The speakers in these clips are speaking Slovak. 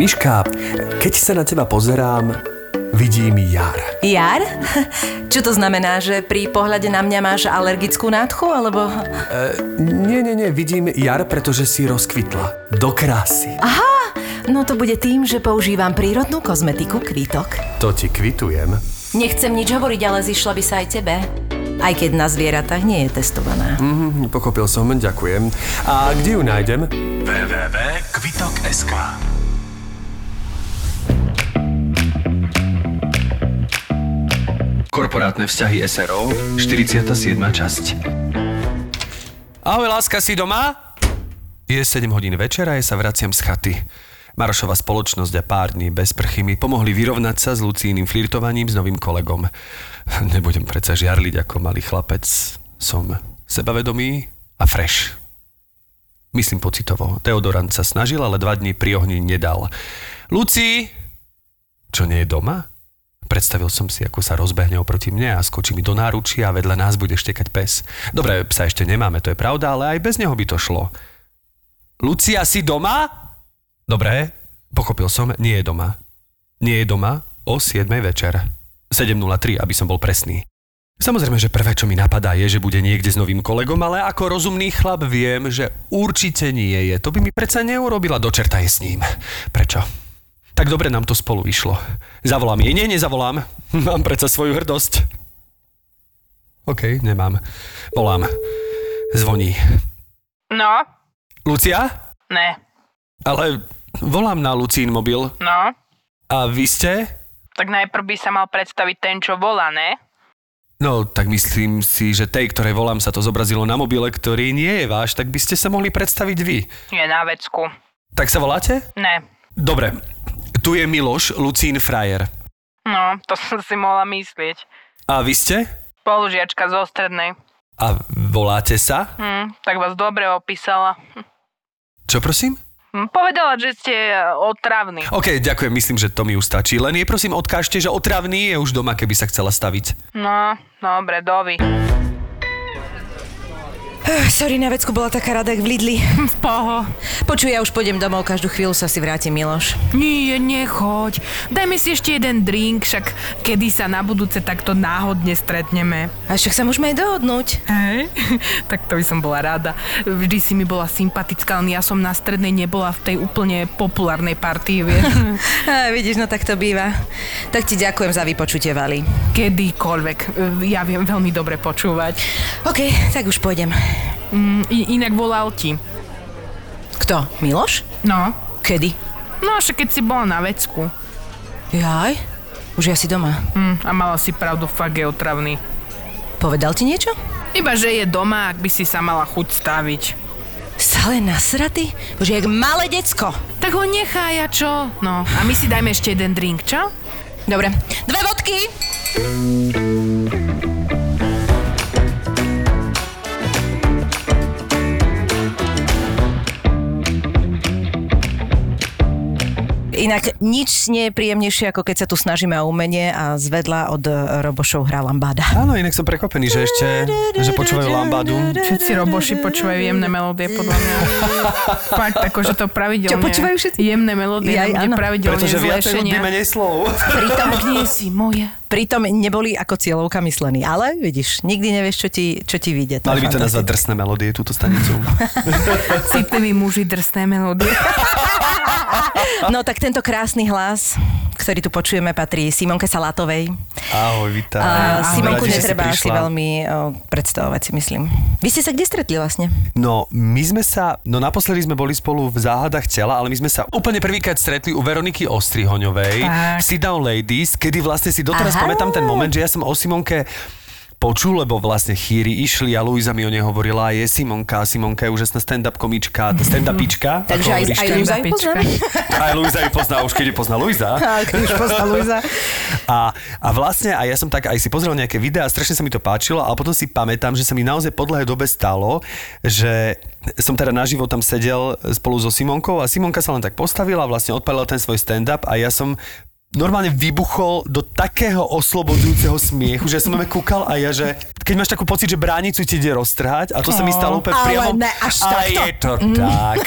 Miška, keď sa na teba pozerám, vidím jar. Jar? Čo to znamená, že pri pohľade na mňa máš alergickú nádchu, alebo... Nie, nie, nie, vidím jar, pretože si rozkvitla. Do krásy. Aha, no to bude tým, že používam prírodnú kozmetiku Kvítok. To ti kvitujem. Nechcem nič hovoriť, ale zišlo by sa aj tebe. Aj keď na zvieratách nie je testovaná. Mhm, pochopil som, ďakujem. A kde ju nájdem? www.kvitok.sk Korporátne vzťahy SRO 47. časť Ahoj, láska, si doma? Je 7 hodín večera, ja sa vraciam z chaty. Marošova spoločnosť a pár dní bez prchy mi pomohli vyrovnať sa s Lucínnym flirtovaním s novým kolegom. Nebudem predsa žiarliť ako malý chlapec. Som sebavedomý a fresh. Myslím pocitovo. Teodorant sa snažil, ale dva dní pri ohni nedal. Luci! Čo nie je doma? Predstavil som si, ako sa rozbehne oproti mne a skočí mi do náručia a vedľa nás bude štekať pes. Dobre, psa ešte nemáme, to je pravda, ale aj bez neho by to šlo. Lucia, si doma? Dobre, pochopil som, nie je doma. Nie je doma o 7 večer. 7.03, aby som bol presný. Samozrejme, že prvé, čo mi napadá, je, že bude niekde s novým kolegom, ale ako rozumný chlap viem, že určite nie je. To by mi predsa neurobila, do čerta je s ním. Prečo? Tak dobre nám to spolu išlo. Zavolám jej. Nie, nezavolám. Mám predsa svoju hrdosť. OK, nemám. Volám. Zvoní. No, Lucia? ne, Ale volám na Lucín mobil. no. A vy ste? Tak najprv by sa mal predstaviť ten, čo volá, ne? No, tak myslím si, že tej, ktorej volám, sa to zobrazilo na mobile, ktorý nie je váš, tak by ste sa mohli predstaviť vy. Je na vecku. Tak sa voláte? Ne. Dobre. Tu je Miloš, Lucín Frajer. No, to som si mohla myslieť. A vy ste? Spolužiačka zo strednej. A voláte sa? Hm, tak vás dobre opísala. Čo prosím? Hm, povedala, že ste e, otravní. OK, ďakujem, myslím, že to mi už stačí. Len jej prosím odkážte, že otravný je už doma, keby sa chcela staviť. No, dobre, dovi. Sorry, na vecku bola taká rada, jak v Lidli. Poho. Počuj, ja už pôjdem domov, každú chvíľu sa si vráti Miloš. Nie, nechoď. Dajme si ešte jeden drink, však kedy sa na budúce takto náhodne stretneme. A však sa môžeme aj dohodnúť. Hej, tak to by som bola rada. Vždy si mi bola sympatická, len ja som na strednej nebola v tej úplne populárnej partii, vieš. A, vidíš, no tak to býva. Tak ti ďakujem za vypočutie, Vali. Kedykoľvek. Ja viem veľmi dobre počúvať. OK, tak už pôjdem. Mm, inak volal ti. Kto? Miloš? No. Kedy? No, však keď si bola na vecku. Jaj, už ja si doma. Hm, a mala si pravdu, fakt je otravný. Povedal ti niečo? Iba, že je doma, ak by si sa mala chuť staviť. Stále nasratý? Bože, jak malé decko. Tak ho nechaj a čo? No, a my si dajme ešte jeden drink, čo? Dobre, dve vodky! Inak nič nie je príjemnejšie, ako keď sa tu snažíme o umenie a zvedla od eh, Robošov hrá Lambáda. Áno, inak som prekvapený, že ešte, že počúvajú Lambadu. Všetci roboši počúvajú jemné melódie, podľa mňa. Fakt, akože to pravidelne. Čo počúvajú všetci? Jemné melódie, áno. pravidelne Pretože viacej zlešenia. menej slov. Pritom, si moja. Pritom neboli ako cieľovka myslení, ale vidíš, nikdy nevieš, čo ti, čo ti vyjde. Mali by to nazvať drsné melódie, túto stanicu. Citliví muži, drsné melódie. No tak tento krásny hlas, ktorý tu počujeme, patrí Simonke Salátovej. Ahoj, Ahoj, Simonku radi, že si netreba asi veľmi o, predstavovať, si myslím. Vy ste sa kde stretli vlastne? No, my sme sa, no naposledy sme boli spolu v záhadách tela, ale my sme sa úplne prvýkrát stretli u Veroniky Ostrihoňovej, Tak. Sit Down Ladies, kedy vlastne si doteraz Aha. Pamätám ten moment, že ja som o Simonke počul, lebo vlastne chýry išli a Luisa mi o nej hovorila, je Simonka, Simonka je úžasná stand-up komička, stand-upička. Takže ako aj, aj. Luisa ju pozná? Aj Luisa ju pozná, už keď ju pozná Luisa. už pozná Luisa. A, a vlastne, a ja som tak aj si pozrel nejaké videá, strašne sa mi to páčilo a potom si pamätám, že sa mi naozaj po dlhej dobe stalo, že som teda naživo tam sedel spolu so Simonkou a Simonka sa len tak postavila, vlastne odpalila ten svoj stand-up a ja som normálne vybuchol do takého oslobodzujúceho smiechu, že som kúkal a ja, že keď máš takú pocit, že bránicu ti ide roztrhať a to sa mi stalo úplne Ale priamo. ne až a takto. je to tak.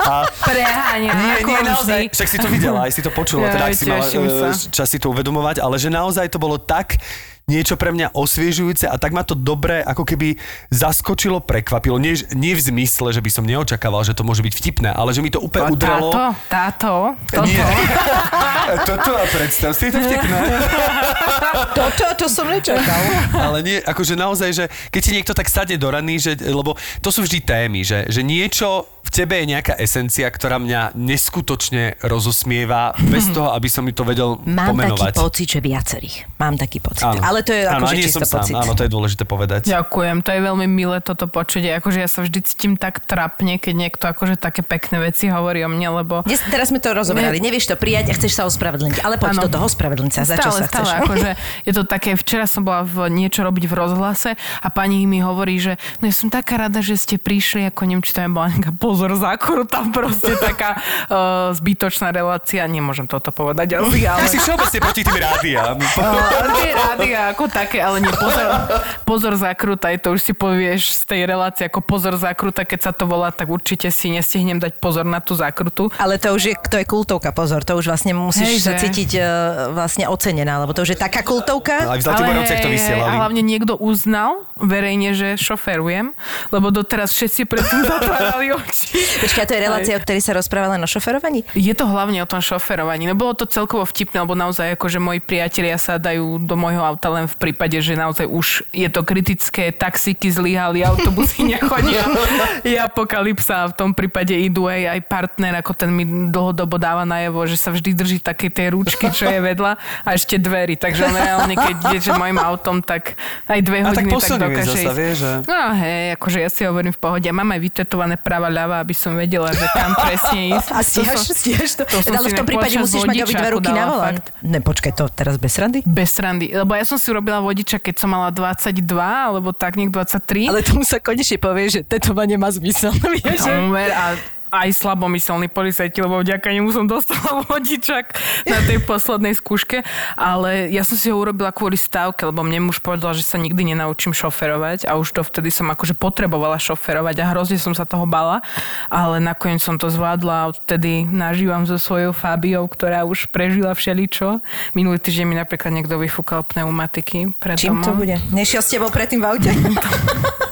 A Preháňa, nie, nie, naozaj, však si to videla, aj si to počula, Ja, teda ak si mala e, čas si to uvedomovať, ale že naozaj to bolo tak niečo pre mňa osviežujúce a tak ma to dobre ako keby zaskočilo, prekvapilo. Nie, nie v zmysle, že by som neočakával, že to môže byť vtipné, ale že mi to úplne udrelo. Táto, táto, toto. Nie. Toto a predstav si, je to vtipné. Toto, to som nečakal. Ale nie, akože naozaj, že keď ti niekto tak sadne do rany, že, lebo to sú vždy témy, že, že niečo tebe je nejaká esencia, ktorá mňa neskutočne rozosmieva, bez toho, aby som mi to vedel Mám pomenovať. taký pocit, že viacerých. Mám taký pocit. Áno. Ale to je áno, akože čisto som sám, pocit. Áno, to je dôležité povedať. Ďakujem, to je veľmi milé toto počuť. Akože ja sa vždy cítim tak trapne, keď niekto akože také pekné veci hovorí o mne, lebo... Dnes, teraz sme to rozoberali. Nevieš to prijať a chceš sa ospravedlniť. Ale poď Áno. do toho ospravedlniť sa. Za čo stále, sa chceš? stále, akože je to také, včera som bola v niečo robiť v rozhlase a pani mi hovorí, že no ja som taká rada, že ste prišli, ako neviem, či tam bola nejaká pozor zákoru, tam proste taká uh, zbytočná relácia, nemôžem toto povedať asi, ale... Ja si všeobecne proti tým rádiám. Tie rádia ako také, ale nie pozor, pozor zakrutaj, to už si povieš z tej relácie ako pozor zakruta, keď sa to volá, tak určite si nestihnem dať pozor na tú zakrutu. Ale to už je, to je kultovka, pozor, to už vlastne musíš Hej, sa cítiť uh, vlastne ocenená, lebo to už je taká kultovka. Aj v Zlatiborovciach to hej, a vysielali. hlavne niekto uznal verejne, že šoferujem, lebo doteraz všetci predtým zatvárali oči. Počkaj, to je relácia, o ktorej sa rozprávala na šoferovaní? Je to hlavne o tom šoferovaní. No bolo to celkovo vtipné, lebo naozaj ako, že moji priatelia sa dajú do môjho auta len v prípade, že naozaj už je to kritické, taxíky zlyhali, autobusy nechodia, je apokalypsa a v tom prípade idú aj, aj partner, ako ten mi dlhodobo dáva najavo, že sa vždy drží také tej ručky, čo je vedľa a ešte dverí. Takže on reálne, keď ide že mojim autom, tak aj dve A tak hodiny tak dokáže zasa, ísť. vie, že... No hej, akože ja si hovorím v pohode. Mám aj vytetované práva ľava, aby som vedela, že kam presne ísť. A To som- stíhaš to? to som ale v tom prípade musíš mať obidve vodičáku ruky na volant. Ne, počkaj, to teraz bez randy? Bez srandy. Lebo ja som si urobila vodiča, keď som mala 22, alebo tak nejak 23. Ale tomu sa konečne povie, že tetovanie má zmysel. Vieš, a aj slabomyselní policajti, lebo vďaka nemu som dostala vodičak na tej poslednej skúške, ale ja som si ho urobila kvôli stávke, lebo mne muž povedal, že sa nikdy nenaučím šoferovať a už to vtedy som akože potrebovala šoferovať a hrozne som sa toho bala, ale nakoniec som to zvládla a odtedy nažívam so svojou Fabiou, ktorá už prežila všeličo. Minulý týždeň mi napríklad niekto vyfúkal pneumatiky pred Čím to domom. bude? Nešiel s tebou predtým v aute?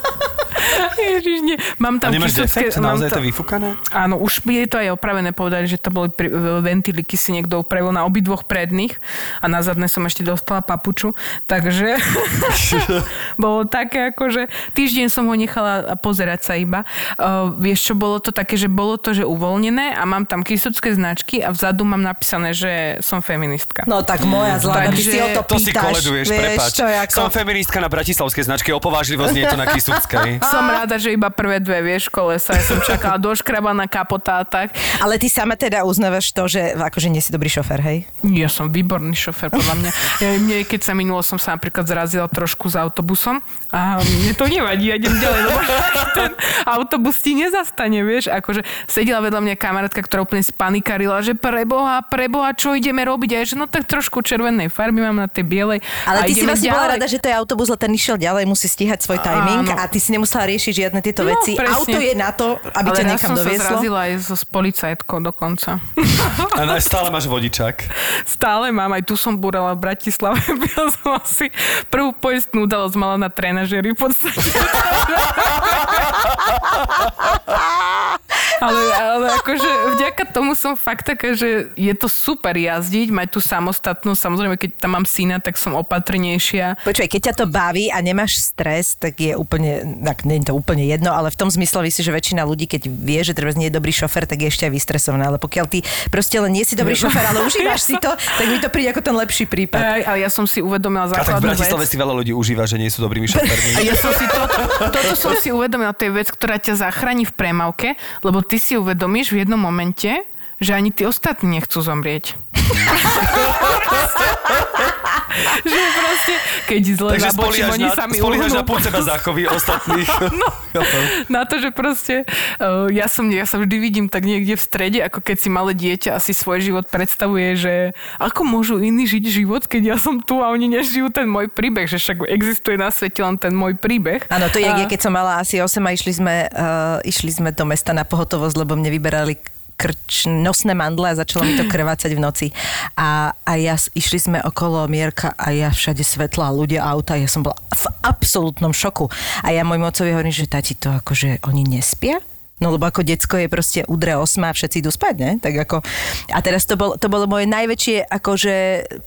Ježiš, nie. Mám A tam nemáš kysucké- defekt? mám Naozaj to- to vyfúkané? Áno, už je to aj opravené povedali, že to boli pri, ventiliky si niekto upravil na obidvoch predných a na zadné som ešte dostala papuču, takže bolo také ako, že týždeň som ho nechala pozerať sa iba. Uh, vieš čo, bolo to také, že bolo to, že uvoľnené a mám tam kysucké značky a vzadu mám napísané, že som feministka. No tak moja zlá, ty Takže si o to To si pýtaš. koleduješ, vieš, prepáč. čo je ako... Som feministka na bratislavskej značke, opovážlivosť nie je to na Kisuckej. Som rada, že iba prvé dve, vieš, kolesa. Ja som čakala doškrabaná kapota a tak. Ale ty sama teda uznávaš to, že akože nie si dobrý šofer, hej? Ja som výborný šofer, podľa mňa. Ja, mne, keď sa minulo, som sa napríklad zrazila trošku s autobusom a mne to nevadí, ja idem ďalej, lebo ten autobus ti nezastane, vieš. Akože sedela vedľa mňa kamarátka, ktorá úplne spanikarila, že preboha, preboha, čo ideme robiť? A ja, že no tak trošku červenej farby mám na tej bielej. Ale ty si vlastne bola rada, že to je autobus, ale ten išiel ďalej, musí stíhať svoj timing Áno. a ty si nemusela riešiť žiadne tieto No, veci. presne. Auto je na to, aby Ale ťa niekam som sa dovieslo. zrazila aj so, s policajtkou dokonca. A na- stále máš vodičak. Stále mám, aj tu som búrala v Bratislave, ja som asi prvú poistnú udalosť mala na trénažeri v podstate. ale, ale akože vďaka tomu som fakt taká, že je to super jazdiť, mať tú samostatnosť. Samozrejme, keď tam mám syna, tak som opatrnejšia. Počkaj, keď ťa to baví a nemáš stres, tak je úplne, tak nie je to úplne jedno, ale v tom zmysle si, že väčšina ľudí, keď vie, že treba nie je dobrý šofer, tak je ešte aj vystresovaná. Ale pokiaľ ty proste len nie si dobrý šofer, ale užívaš si to, tak mi to príde ako ten lepší prípad. Aj, ale ja som si uvedomila A tak v základnú Bratislave vec. si veľa ľudí užíva, že nie sú dobrými A šofermi. ja som si toto, toto som si uvedomila, to je vec, ktorá ťa zachráni v premávke, lebo ty si uvedomíš v jednom momente, že ani tí ostatní nechcú zomrieť. že proste, keď zle Takže zabočím, oni na, sami uhnú. na púd seba záchovy ostatných. no. na to, že proste uh, ja, som, ja sa vždy vidím tak niekde v strede, ako keď si malé dieťa asi svoj život predstavuje, že ako môžu iní žiť život, keď ja som tu a oni nežijú ten môj príbeh, že však existuje na svete len ten môj príbeh. Áno, to je, a... keď som mala asi 8 a išli sme, uh, išli sme do mesta na pohotovosť, lebo mne vyberali krč, nosné mandle a začalo mi to krvácať v noci. A, a ja, išli sme okolo Mierka a ja všade svetla, ľudia, auta, ja som bola v absolútnom šoku. A ja môjmu otcovi hovorím, že tati to akože oni nespia? No lebo ako decko je proste udre osma a všetci idú spať, ne? Tak ako... A teraz to, bol, to bolo moje najväčšie akože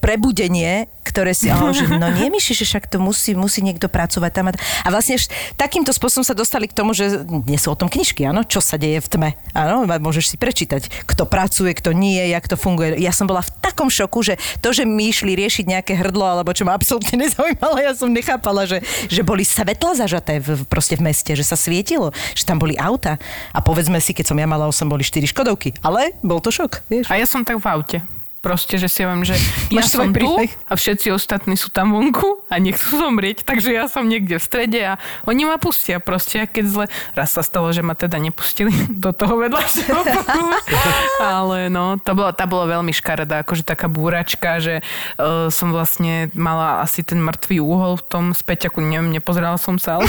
prebudenie, ktoré si, oh, že no nie myši, že však to musí, musí niekto pracovať tam. A, a vlastne takýmto spôsobom sa dostali k tomu, že nie sú o tom knižky, áno, čo sa deje v tme. Áno, môžeš si prečítať, kto pracuje, kto nie, jak to funguje. Ja som bola v takom šoku, že to, že my išli riešiť nejaké hrdlo, alebo čo ma absolútne nezaujímalo, ja som nechápala, že, že boli svetla zažaté v- proste v meste, že sa svietilo, že tam boli auta. A povedzme si, keď som ja mala 8, boli 4 Škodovky. Ale bol to šok, vieš. A ja som tak v aute. Proste, že si viem, že ja Máš som tu a všetci ostatní sú tam vonku a nechcú zomrieť, takže ja som niekde v strede a oni ma pustia proste, a keď zle. Raz sa stalo, že ma teda nepustili do toho vedľajšieho bloku. Ale no, to bolo, tá bola veľmi škaredá, akože taká búračka, že uh, som vlastne mala asi ten mŕtvý úhol v tom späťaku, neviem, nepozerala som sa, ale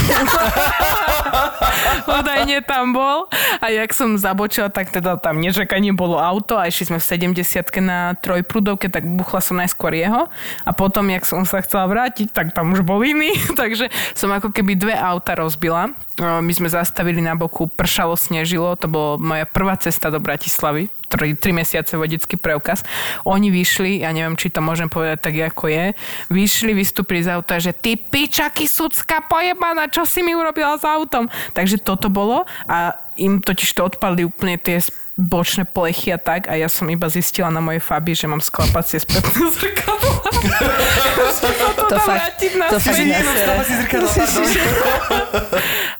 údajne tam bol. A jak som zabočila, tak teda tam nečakanie bolo auto a išli sme v 70 na trojprúdovke, tak buchla som najskôr jeho a potom, jak som sa chcela vrátiť, tak tam už bol iný. Takže som ako keby dve auta rozbila. My sme zastavili na boku, pršalo, snežilo, to bola moja prvá cesta do Bratislavy, tri, tri mesiace vodický preukaz. Oni vyšli, ja neviem, či to môžem povedať tak, ako je, vyšli, vystúpili z auta, že ty pičaky sucka pojebaná, čo si mi urobila s autom? Takže toto bolo a im totiž to odpadli úplne tie bočné plechy a tak a ja som iba zistila na mojej Fabii, že mám sklapacie spätné zrkadlo. To tam fakt, to fakt.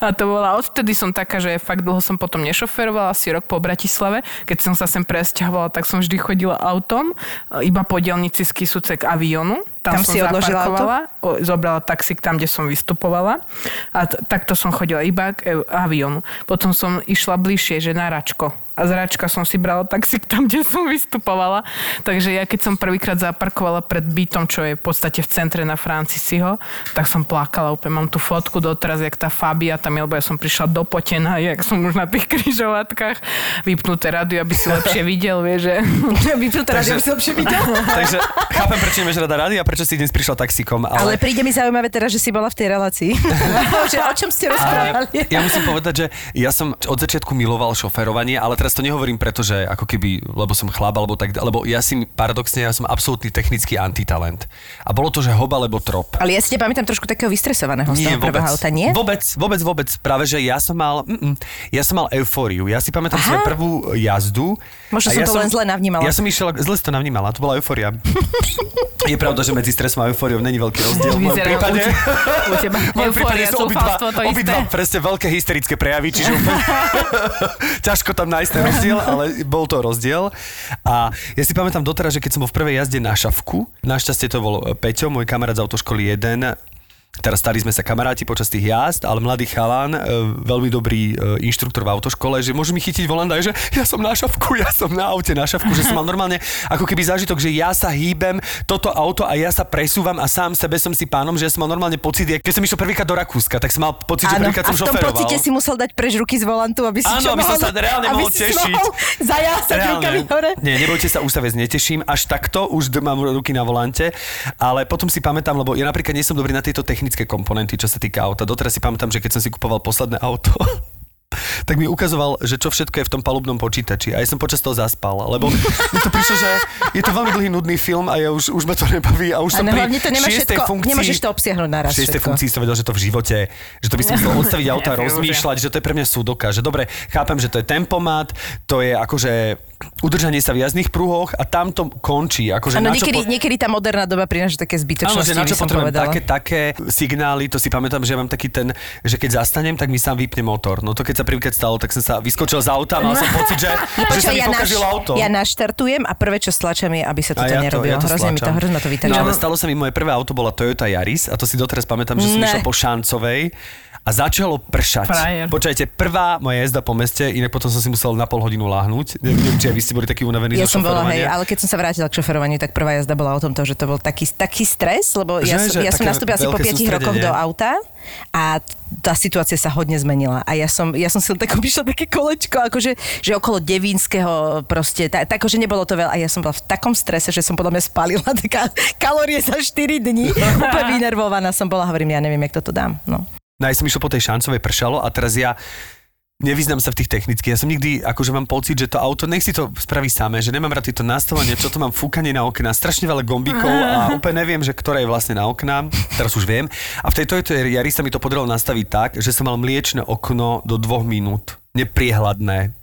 A to bola, odvtedy som taká, že fakt dlho som potom nešoferovala, asi rok po Bratislave. Keď som sa sem presťahovala, tak som vždy chodila autom, iba po dielnici z Kisúcek avionu. Tam som si odložila zaparkovala, o, zobrala taxík tam, kde som vystupovala. A t- takto som chodila iba k e, avionu. Potom som išla bližšie, že na Račko. A z Račka som si brala taxík tam, kde som vystupovala. Takže ja keď som prvýkrát zaparkovala pred bytom, čo je v podstate v centre na Francisiho, tak som plakala úplne. Mám tú fotku doteraz, jak tá Fabia tam je, lebo ja som prišla do Potena, jak som už na tých križovatkách. Vypnuté rádio, aby si lepšie videl, vieš, že... Vypnuté rádio, by som lepšie videl. Takže chápem, prečo nemáš rada rady a prečo si dnes prišla taxíkom. Ale Ale, príde mi zaujímavé teraz, že si bola v tej relácii. o čom ste rozprávali? ale ja musím povedať, že ja som od začiatku miloval šoferovanie, ale teraz to nehovorím preto, že ako keby, lebo som chlap, alebo tak, lebo ja si paradoxne, ja som absolútny technický antitalent. A bolo to, že hoba, alebo trop. Ale ja si ťa pamätám trošku takého vystresovaného z Nie, toho prvého vôbec. auta, nie? Vôbec, vôbec, vôbec. Práve, že ja som mal, mm, ja som mal eufóriu. Ja si pamätám Aha. svoju prvú jazdu. Možno som ja to len zle navnímala. Ja som išiel, zle to navnímala, to bola eufória. Je pravda, že medzi stresom a eufóriou není veľký rozdiel v mojom prípade. u teba. V mojom prípade sú obidva, obidva presne veľké hysterické prejavy, čiže úplne ťažko tam nájsť rozdiel, ale bol to rozdiel. A ja si pamätám doteraz, že keď som bol v prvej jazde na šavku, našťastie to bol Peťo, môj kamarát z autoškoly 1, Teraz stali sme sa kamaráti počas tých jazd, ale mladý chalán, e, veľmi dobrý e, inštruktor v autoškole, že môže mi chytiť volant aj, že ja som na šavku, ja som na aute na šavku, že som mal normálne ako keby zážitok, že ja sa hýbem toto auto a ja sa presúvam a sám sebe som si pánom, že ja som mal normálne pocit, keď som išiel prvýkrát do Rakúska, tak som mal pocit, že prvýkrát a som v tom šoferoval. pocite si musel dať preč ruky z volantu, aby si Áno, aby som sa reálne mohol tešiť. zajásať rukami hore. Nie, nebojte sa, už sa vec neteším. Až takto už mám ruky na volante. Ale potom si pamätám, lebo ja napríklad nie som dobrý na tieto technické komponenty, čo sa týka auta. Doteraz si pamätám, že keď som si kupoval posledné auto, tak mi ukazoval, že čo všetko je v tom palubnom počítači. A ja som počas toho zaspal, lebo mi to prišlo, že je to veľmi dlhý nudný film a ja už, už ma to nebaví a už som no, pri to nemáš šiestej všetko, funkcii, nemôžeš to obsiahnuť naraz v šiestej všetko. funkcii som vedel, že to v živote, že to by som musel odstaviť auto a si rozmýšľať, že to je pre mňa súdoka, že dobre, chápem, že to je tempomat, to je akože udržanie sa v jazdných pruhoch a tam to končí. Akože Áno, na niekedy, po- niekedy tá moderná doba prináša také Áno, zbytočnosti, že na čo potrebujem také, také signály, to si pamätám, že ja mám taký ten, že keď zastanem, tak mi sám vypne motor. No to keď sa prvýkrát stalo, tak som sa vyskočil z auta a mal som pocit, že, že sa mi ja, pokazilo naš, auto. ja naštartujem a prvé, čo stlačam je, aby sa toto ja nerobilo. ja hrozne mi to, hrozne to vytača. No ale stalo sa mi, moje prvé auto bola Toyota Yaris a to si doteraz pamätám, že som Ne. išiel po Šancovej a začalo pršať. Frajer. Počujete, prvá moja jazda po meste, inak potom som si musel na pol hodinu láhnuť. Neviem, či aj vy ste boli takí unavení Ja zo som bola, hej, ale keď som sa vrátila k šoferovaniu, tak prvá jazda bola o tom, to, že to bol taký, taký stres, lebo ja, Že- som, že ja som nastúpila asi po veľké 5 rokoch do auta a tá situácia sa hodne zmenila. A ja som, ja som si tak obišla také kolečko, akože, že okolo Devínskeho proste, tak, tak, že nebolo to veľa. A ja som bola v takom strese, že som podľa mňa spálila taká kalórie za 4 dní. Úplne vynervovaná som bola, hovorím, ja neviem, jak toto dám. No. No som išiel po tej šancovej pršalo a teraz ja nevyznám sa v tých technických. Ja som nikdy, akože mám pocit, že to auto, nech si to spraví samé, že nemám rád tieto nastavenie, čo to mám fúkanie na okná, strašne veľa gombíkov a úplne neviem, že ktoré je vlastne na okná. Teraz už viem. A v tejto Jari sa mi to podarilo nastaviť tak, že som mal mliečne okno do dvoch minút. Nepriehľadné.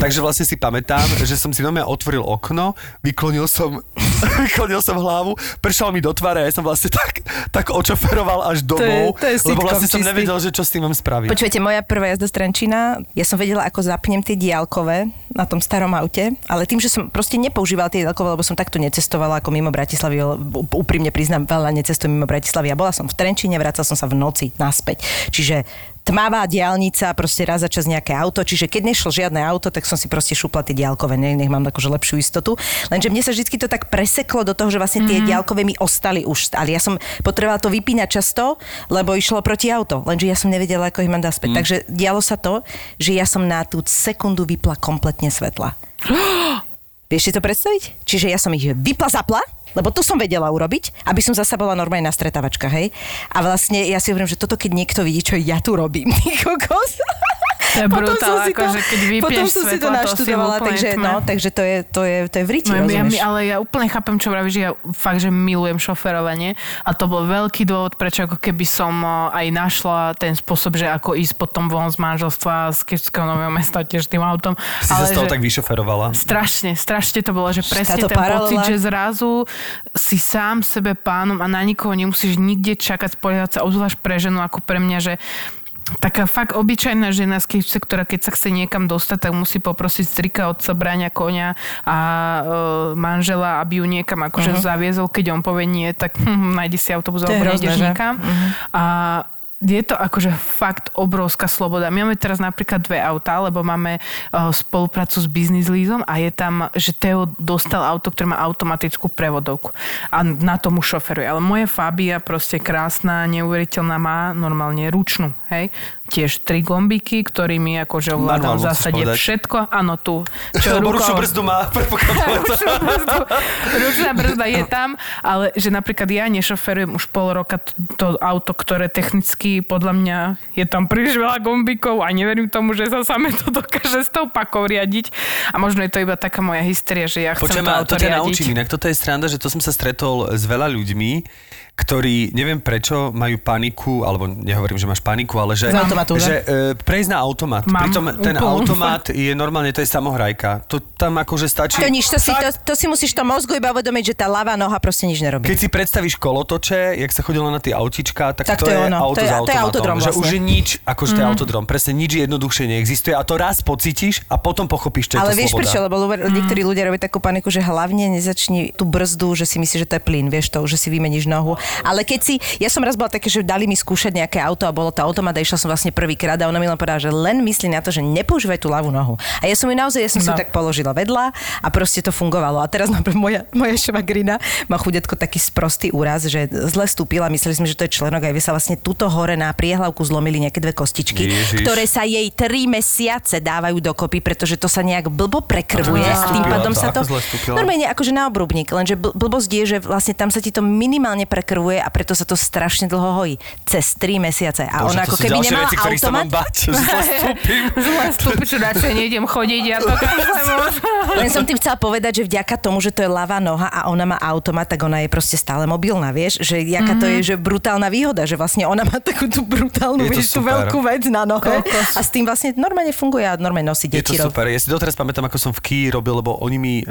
Takže vlastne si pamätám, že som si doma otvoril okno, vyklonil som, vyklonil som hlavu, pršal mi do tváre a ja som vlastne tak, tak očoferoval až domov, to je lebo sitcom vlastne som nevedel, že čo s tým mám spraviť. Počujete, moja prvá jazda z Trenčína, ja som vedela, ako zapnem tie diálkové na tom starom aute, ale tým, že som proste nepoužívala tie diálkové, lebo som takto necestovala ako mimo Bratislavy, lebo úprimne priznám, veľa necestujem mimo Bratislavy. A bola som v Trenčíne, vracala som sa v noci naspäť. Čiže tmavá diálnica, proste raz za čas nejaké auto, čiže keď nešlo žiadne auto, tak som si proste šupla tie diálkové, ne, nech mám akože lepšiu istotu. Lenže mne sa vždy to tak preseklo do toho, že vlastne tie diálkové mi ostali už, ale ja som potrebovala to vypínať často, lebo išlo proti auto, lenže ja som nevedela, ako ich mám dať späť. Takže dialo sa to, že ja som na tú sekundu vypla kompletne svetla. Vieš si to predstaviť? Čiže ja som ich vypla zapla, lebo to som vedela urobiť, aby som zasa bola normálne na stretávačka, hej. A vlastne ja si hovorím, že toto keď niekto vidí, čo ja tu robím, kokos. To je Potom brutál, som si to- akože keď vypneš Potom som si to si naštudovala, úplne takže, tme. no, takže to je, to je, to je v riti, No, ja, mi- ale ja úplne chápem, čo vravíš, že ja fakt, že milujem šoferovanie a to bol veľký dôvod, prečo ako keby som o, aj našla ten spôsob, že ako ísť potom von z manželstva z Kežského nového mesta tiež tým autom. Si sa z toho že- tak vyšoferovala. Strašne, strašne to bolo, že presne ten paralela. pocit, že zrazu si sám sebe pánom a na nikoho nemusíš nikde čakať, spoliehať sa, obzvlášť pre ženu ako pre mňa, že taká fakt obyčajná žena z Kyjevce, ktorá keď sa chce niekam dostať, tak musí poprosiť strika od bráňa konia a e, manžela, aby ju niekam akože uh-huh. zaviezol. Keď on povie nie, tak hm, nájde si autobus hrozné, nejdeš že? nikam. A je to akože fakt obrovská sloboda. My máme teraz napríklad dve autá, lebo máme uh, spoluprácu s Business Leasom a je tam, že Teo dostal auto, ktoré má automatickú prevodovku a na tomu šoferuje. Ale moje Fabia proste krásna, neuveriteľná, má normálne ručnú, hej? Tiež tri gombíky, ktorými akože ovládam v zásade všetko. Áno, tu. Lebo rukou- ručnú brzdu má, ručnú brzdu. Ručná brzda je tam, ale že napríklad ja nešoferujem už pol roka to, to auto, ktoré technicky podľa mňa je tam príliš veľa gombíkov a neverím tomu, že sa same to dokáže s tou pakou riadiť. A možno je to iba taká moja hysteria, že ja chcem Počujem, to auto to ťa riadiť. naučím. Inak toto je sranda, že to som sa stretol s veľa ľuďmi, ktorí, neviem prečo, majú paniku, alebo nehovorím, že máš paniku, ale že, že e, prejsť na automat. Mám Pritom ten úplnú automat je normálne, to je samohrajka. To tam akože stačí... To nič, to si, to, to si musíš to mozgu iba uvedomiť, že tá ľavá noha proste nič nerobí. Keď si predstavíš kolotoče, jak sa chodilo na tie autička, tak, Tak to, to je ono. auto To je- s to je automatom. autodrom Že vlastne. už je nič, akože to je autodrom. Presne nič jednoduchšie neexistuje a to raz pocítiš a potom pochopíš, čo je Ale to vieš sloboda. prečo, lebo ľudia- niektorí ľudia robia takú paniku, že hlavne nezačni tú brzdu, že si myslíš, že to je plyn, vieš to, že si vymeníš nohu. Ale keď si, ja som raz bola také, že dali mi skúšať nejaké auto a bolo to automat a išla som vlastne prvýkrát a ona mi len povedala, že len myslí na to, že nepoužívaj tú ľavú nohu. A ja som ju naozaj, ja som si ju No. tak položila vedľa a proste to fungovalo. A teraz napríklad moja, moja švagrina má chudetko taký sprostý úraz, že zle stúpila, mysleli sme, že to je členok a sa vlastne tuto hore na priehlavku zlomili nejaké dve kostičky, Ježiš. ktoré sa jej tri mesiace dávajú dokopy, pretože to sa nejak blbo prekrvuje A a tým pádom To sa ako to... Normálne akože na obrubník, lenže bl- blbosť je, že vlastne tam sa ti to minimálne prekrvuje a preto sa to strašne dlho hojí. Cez tri mesiace. A Bože, ona ako keby nemala veci, sa automat, bať, že sa stúpim. Zle stúpiť, čo radšej nejdem chodiť, ja to. Len som tým chcela povedať, že vďaka tomu, že to je ľavá noha a ona má automat, tak ona je proste stále mobilná, vieš? Že jaká to je, že brutálna výhoda, že vlastne ona má takú tú brutálnu, Je vieš, tú veľkú vec na nohe. Kokos. A s tým vlastne normálne funguje a normálne nosí Je to deti. super. Ja si doteraz pamätám, ako som v Kii robil, lebo oni mi, e,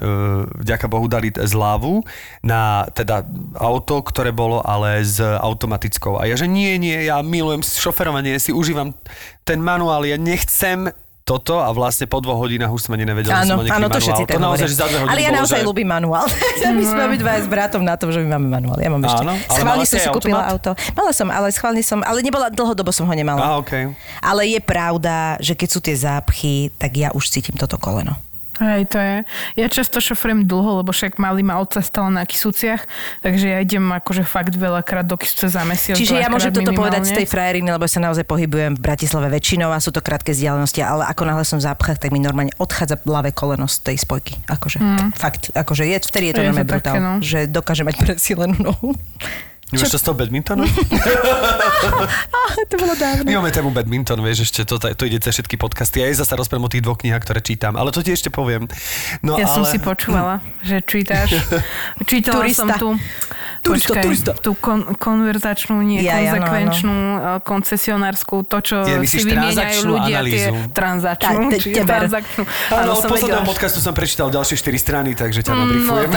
vďaka Bohu, dali zľavu na teda auto, ktoré bolo ale s automatickou. A ja, že nie, nie, ja milujem šoferovanie, si užívam ten manuál, ja nechcem toto a vlastne po dvoch hodinách už som ani nevedel, že Áno, áno, to manuál. všetci To tak naozaj, že za dve hodiny Ale ja bolo, naozaj že... ľúbim manuál. my sme obidva s bratom na tom, že my máme manuál. Ja mám ešte. Áno, ale schválne som si aj kúpila automat? auto. Mala som, ale schválne som, ale nebola, dlhodobo som ho nemala. Á, okej. Ale je pravda, že keď sú tie zápchy, tak ja už cítim toto koleno. Hej, to je. Ja často šoferujem dlho, lebo však malý ma otca stále na Kisúciach, takže ja idem akože fakt veľakrát do Kisúce za mesiac. Čiže ja môžem toto povedať z tej frajeriny, lebo sa naozaj pohybujem v Bratislave väčšinou a sú to krátke vzdialenosti, ale ako náhle som v zápchách, tak mi normálne odchádza ľavé koleno z tej spojky. Akože, mm. fakt, akože je, vtedy je to Je normálne brutál, no. že dokáže mať presílenú nohu. Nemáš to z toho badmintonu? to bolo dávno. My máme tému badminton, vieš, ešte to, to ide cez všetky podcasty. Ja aj zase rozprávam o tých dvoch knihách, ktoré čítam, ale to ti ešte poviem. No, Ja ale... som si počúvala, že čítaš. Čítala Turista. som tu, Turista, počkaj, turista. tú kon, konverzačnú, nie Ja, ja, áno, konzekvenčnú, eh, koncesionárskú, to, čo Je, si vymieňajú transakčnú ľudia, tie analýzu? transačnú, Tak, te- či teber. transakčnú. Áno, od som posledného podcastu som prečítal ďalšie 4 strany, takže ťa No nabrifujem.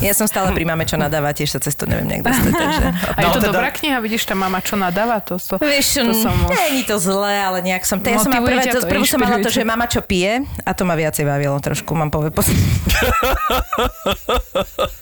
Ja som stále pri mame, čo nadáva, tiež sa cez to neviem nejak dostať, takže... A je No, to teda- dobrá kniha, vidíš, tá mama, čo nadáva, to, to, Vieš, to som... nie je to zlé, ale nejak som... To ja som prvé, to, prvú som mala to, že mama čo pije a to ma viacej bavilo trošku, mám povie.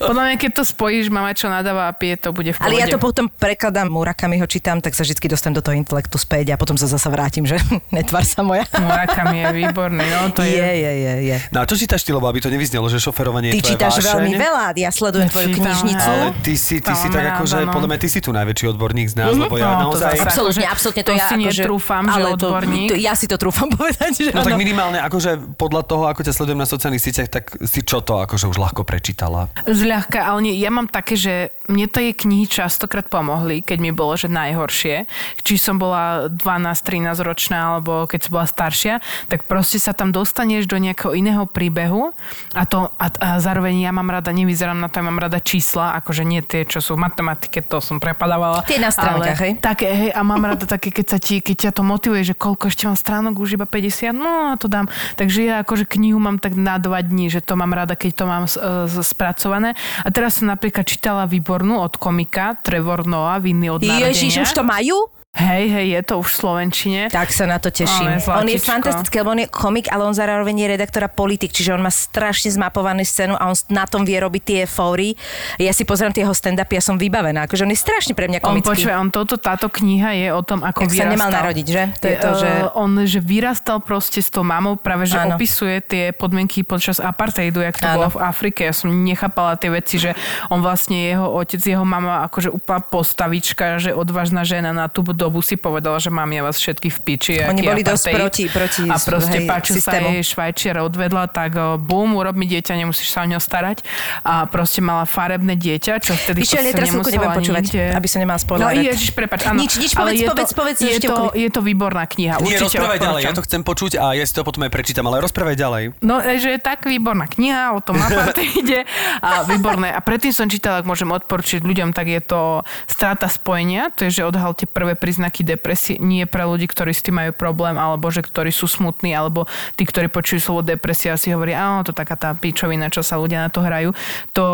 Podľa mňa, keď to spojíš, mama, čo nadáva a pije, to bude v pohode. Ale ja to potom prekladám, Murakami ho čítam, tak sa vždy dostanem do toho intelektu späť a potom sa zasa vrátim, že netvar sa moja. Murakami je výborný, no to je... je, je, je, je. No a čo čítaš ty, lebo aby to nevyznelo, že šoferovanie Ty je tvoja čítaš vášeň? veľmi veľa, ja sledujem tvoju knižnicu. Ale ty si, ty si tak mám no. podľa mňa ty si tu najväčší odborník z nás, lebo ja No, to naozaj... zase- Absolútne, absolútne to, to ja si akože, netrúfam, že ale odborník. To, to, ja si to trúfam povedať, že No tak áno. minimálne, akože podľa toho, ako ťa sledujem na sociálnych sieťach, tak si čo to akože už ľahko prečítala. Zľahka, ale nie, ja mám také, že mne tie knihy častokrát pomohli, keď mi bolo, že najhoršie. Či som bola 12-13 ročná, alebo keď som bola staršia, tak proste sa tam dostaneš do nejakého iného príbehu a, to, a, a zároveň ja mám rada, nevyzerám na to, ja mám rada čísla, akože nie tie, čo sú v matematike, to som prepadávala. Tie na stránkach, ale hej? Také, hej, a mám rada také, keď, sa ti, keď ťa to motivuje, že koľko ešte mám stránok, už iba 50, no a to dám. Takže ja akože knihu mám tak na dva dní, že to mám rada, keď to mám uh, spracované. A teraz som napríklad čítala výbornú od komika Trevor Noah, Vinný od narodenia. Ježiš, už to majú? Hej, hej, je to už v Slovenčine. Tak sa na to teším. Ale on je fantastický, lebo on je komik, ale on zároveň je redaktor a politik, čiže on má strašne zmapovanú scénu a on na tom vie robiť tie fóry. Ja si pozriem tie jeho stand-upy a som vybavená, akože on je strašne pre mňa On komický. počuje, on toto, táto kniha je o tom, ako sa vyrastal. nemal narodiť, že? To je to, že... Eh, On, že vyrastal proste s tou mamou, práve že Áno. opisuje tie podmienky počas apartheidu, jak to Áno. bolo v Afrike. Ja som nechápala tie veci, že on vlastne jeho otec, jeho mama akože úplná postavička, že odvážna žena na tú dobu si povedala, že mám ja vás všetky v piči. Oni boli dosť proti- proti A proste hej, páčil sa jej Švajčiar odvedla, tak bum, urob mi dieťa, nemusíš sa o ňo starať. A proste mala farebné dieťa, čo vtedy Víš ale teraz nebudem počúvať, nikde. aby som nemala No spoiler. ježiš, prepáč, áno. Nič, nič, ale povedz, je povedz, to, povedz, je to, je to výborná kniha. Nie, Určite rozprávaj ďalej, ja to chcem počuť a ja si to potom aj prečítam, ale rozprávaj ďalej. No, e, že je tak výborná kniha o tom apartheide a výborné. A predtým som čítala, ak môžem odporučiť ľuďom, tak je to Strata spojenia, to je, že odhalte prvé príznaky depresie, nie pre ľudí, ktorí s tým majú problém, alebo že ktorí sú smutní, alebo tí, ktorí počujú slovo depresia a si hovoria, áno, to taká tá pičovina, čo sa ľudia na to hrajú. To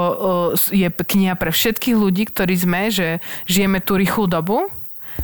je kniha pre všetkých ľudí, ktorí sme, že žijeme tú rýchlu dobu.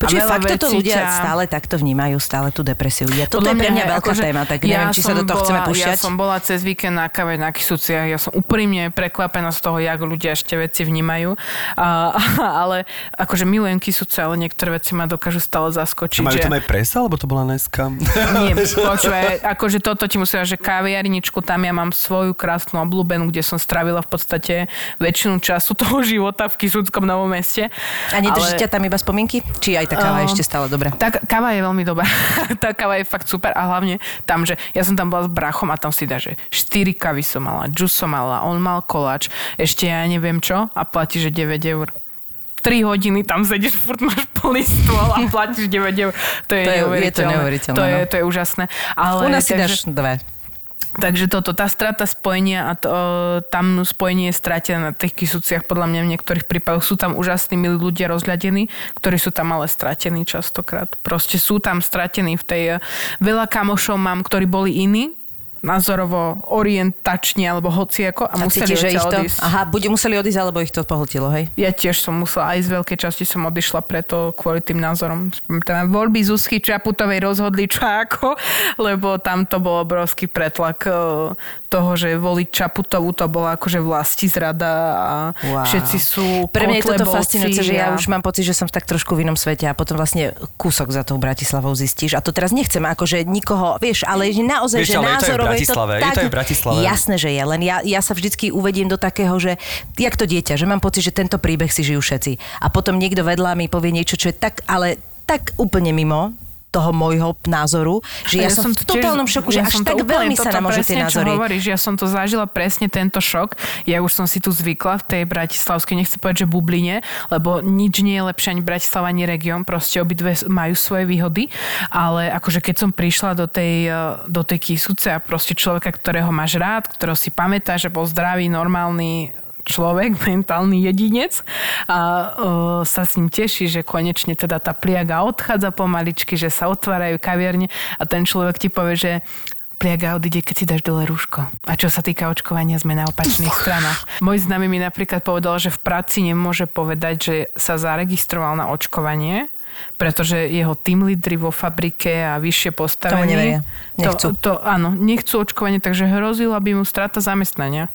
A veľa fakt toto ľudia ťa- stále takto vnímajú, stále tú depresiu. Ja, toto podľa je pre mňa veľká akože téma, tak neviem, či sa do toho bola, chceme Ja púšťať. som bola cez víkend na kave na Kisuciach, ja som úprimne prekvapená z toho, jak ľudia ešte veci vnímajú. A, ale akože milujem Kisuce, ale niektoré veci ma dokážu stále zaskočiť. Majú že... tam aj presa, alebo to bola dneska? Nie, počúvaj, akože toto ti musím že kaviarničku, tam ja mám svoju krásnu obľúbenú, kde som strávila v podstate väčšinu času toho života v Kisuckom Novom meste. A nedrží ťa tam iba spomienky? Či aj tá káva je Ehm, ešte stále dobrá? Tá káva je veľmi dobrá. tá káva je fakt super a hlavne tam, že ja som tam bola s brachom a tam si dá, že 4 kavy som mala, džus som mala, on mal koláč, ešte ja neviem čo a platí, že 9 eur. 3 hodiny tam sedíš, furt máš plný stôl a platíš 9 eur. To je, To je- je to neuveriteľné. To je, no. to je úžasné. Ale, U nás si dáš dve. Takže toto, tá strata spojenia a to, tam spojenie je stratené na tých kysúciach, podľa mňa v niektorých prípadoch sú tam úžasní milí ľudia rozľadení, ktorí sú tam ale stratení častokrát. Proste sú tam stratení v tej... Veľa kamošov mám, ktorí boli iní, názorovo orientačne alebo hociako a, A museli cítiš, že ich to... odísť. Aha, buď museli odísť, alebo ich to pohltilo, hej? Ja tiež som musela, aj z veľkej časti som odišla preto kvôli tým názorom. Tam voľby Zuzky Čaputovej rozhodli čo ako, lebo tam to bol obrovský pretlak e, toho, že voliť Čaputovu to bola akože vlasti zrada a Wow. všetci sú Pre mňa je toto fascinujúce, že ja už mám pocit, že som tak trošku v inom svete a potom vlastne kúsok za tou Bratislavou zistíš. A to teraz nechcem akože nikoho, vieš, ale že naozaj, Vieš, že ale je to Bratislave, je to aj v Bratislave. Jasné, že je, len ja, ja sa vždycky uvedím do takého, že jak to dieťa, že mám pocit, že tento príbeh si žijú všetci. A potom niekto vedľa mi povie niečo, čo je tak, ale tak úplne mimo toho môjho názoru, že ja, som v to totálnom šoku, že až som to tak veľmi sa nám môžu tie názory. hovoríš, ja som to zažila presne tento šok. Ja už som si tu zvykla v tej bratislavskej, nechcem povedať, že bubline, lebo nič nie je lepšie ani Bratislava, ani región, proste obidve majú svoje výhody, ale akože keď som prišla do tej, eh, do tej kysúce a proste človeka, ktorého máš rád, ktorého si pamätá, že bol zdravý, normálny, človek, mentálny jedinec a uh, sa s ním teší, že konečne teda tá pliaga odchádza pomaličky, že sa otvárajú kaviarne a ten človek ti povie, že pliaga odíde, keď si dáš dole rúško. A čo sa týka očkovania, sme na opačných stranách. Môj známy mi napríklad povedal, že v práci nemôže povedať, že sa zaregistroval na očkovanie, pretože jeho tým lídry vo fabrike a vyššie neveria. Nechcú. To, to, áno, nechcú očkovanie, takže hrozila by mu strata zamestnania.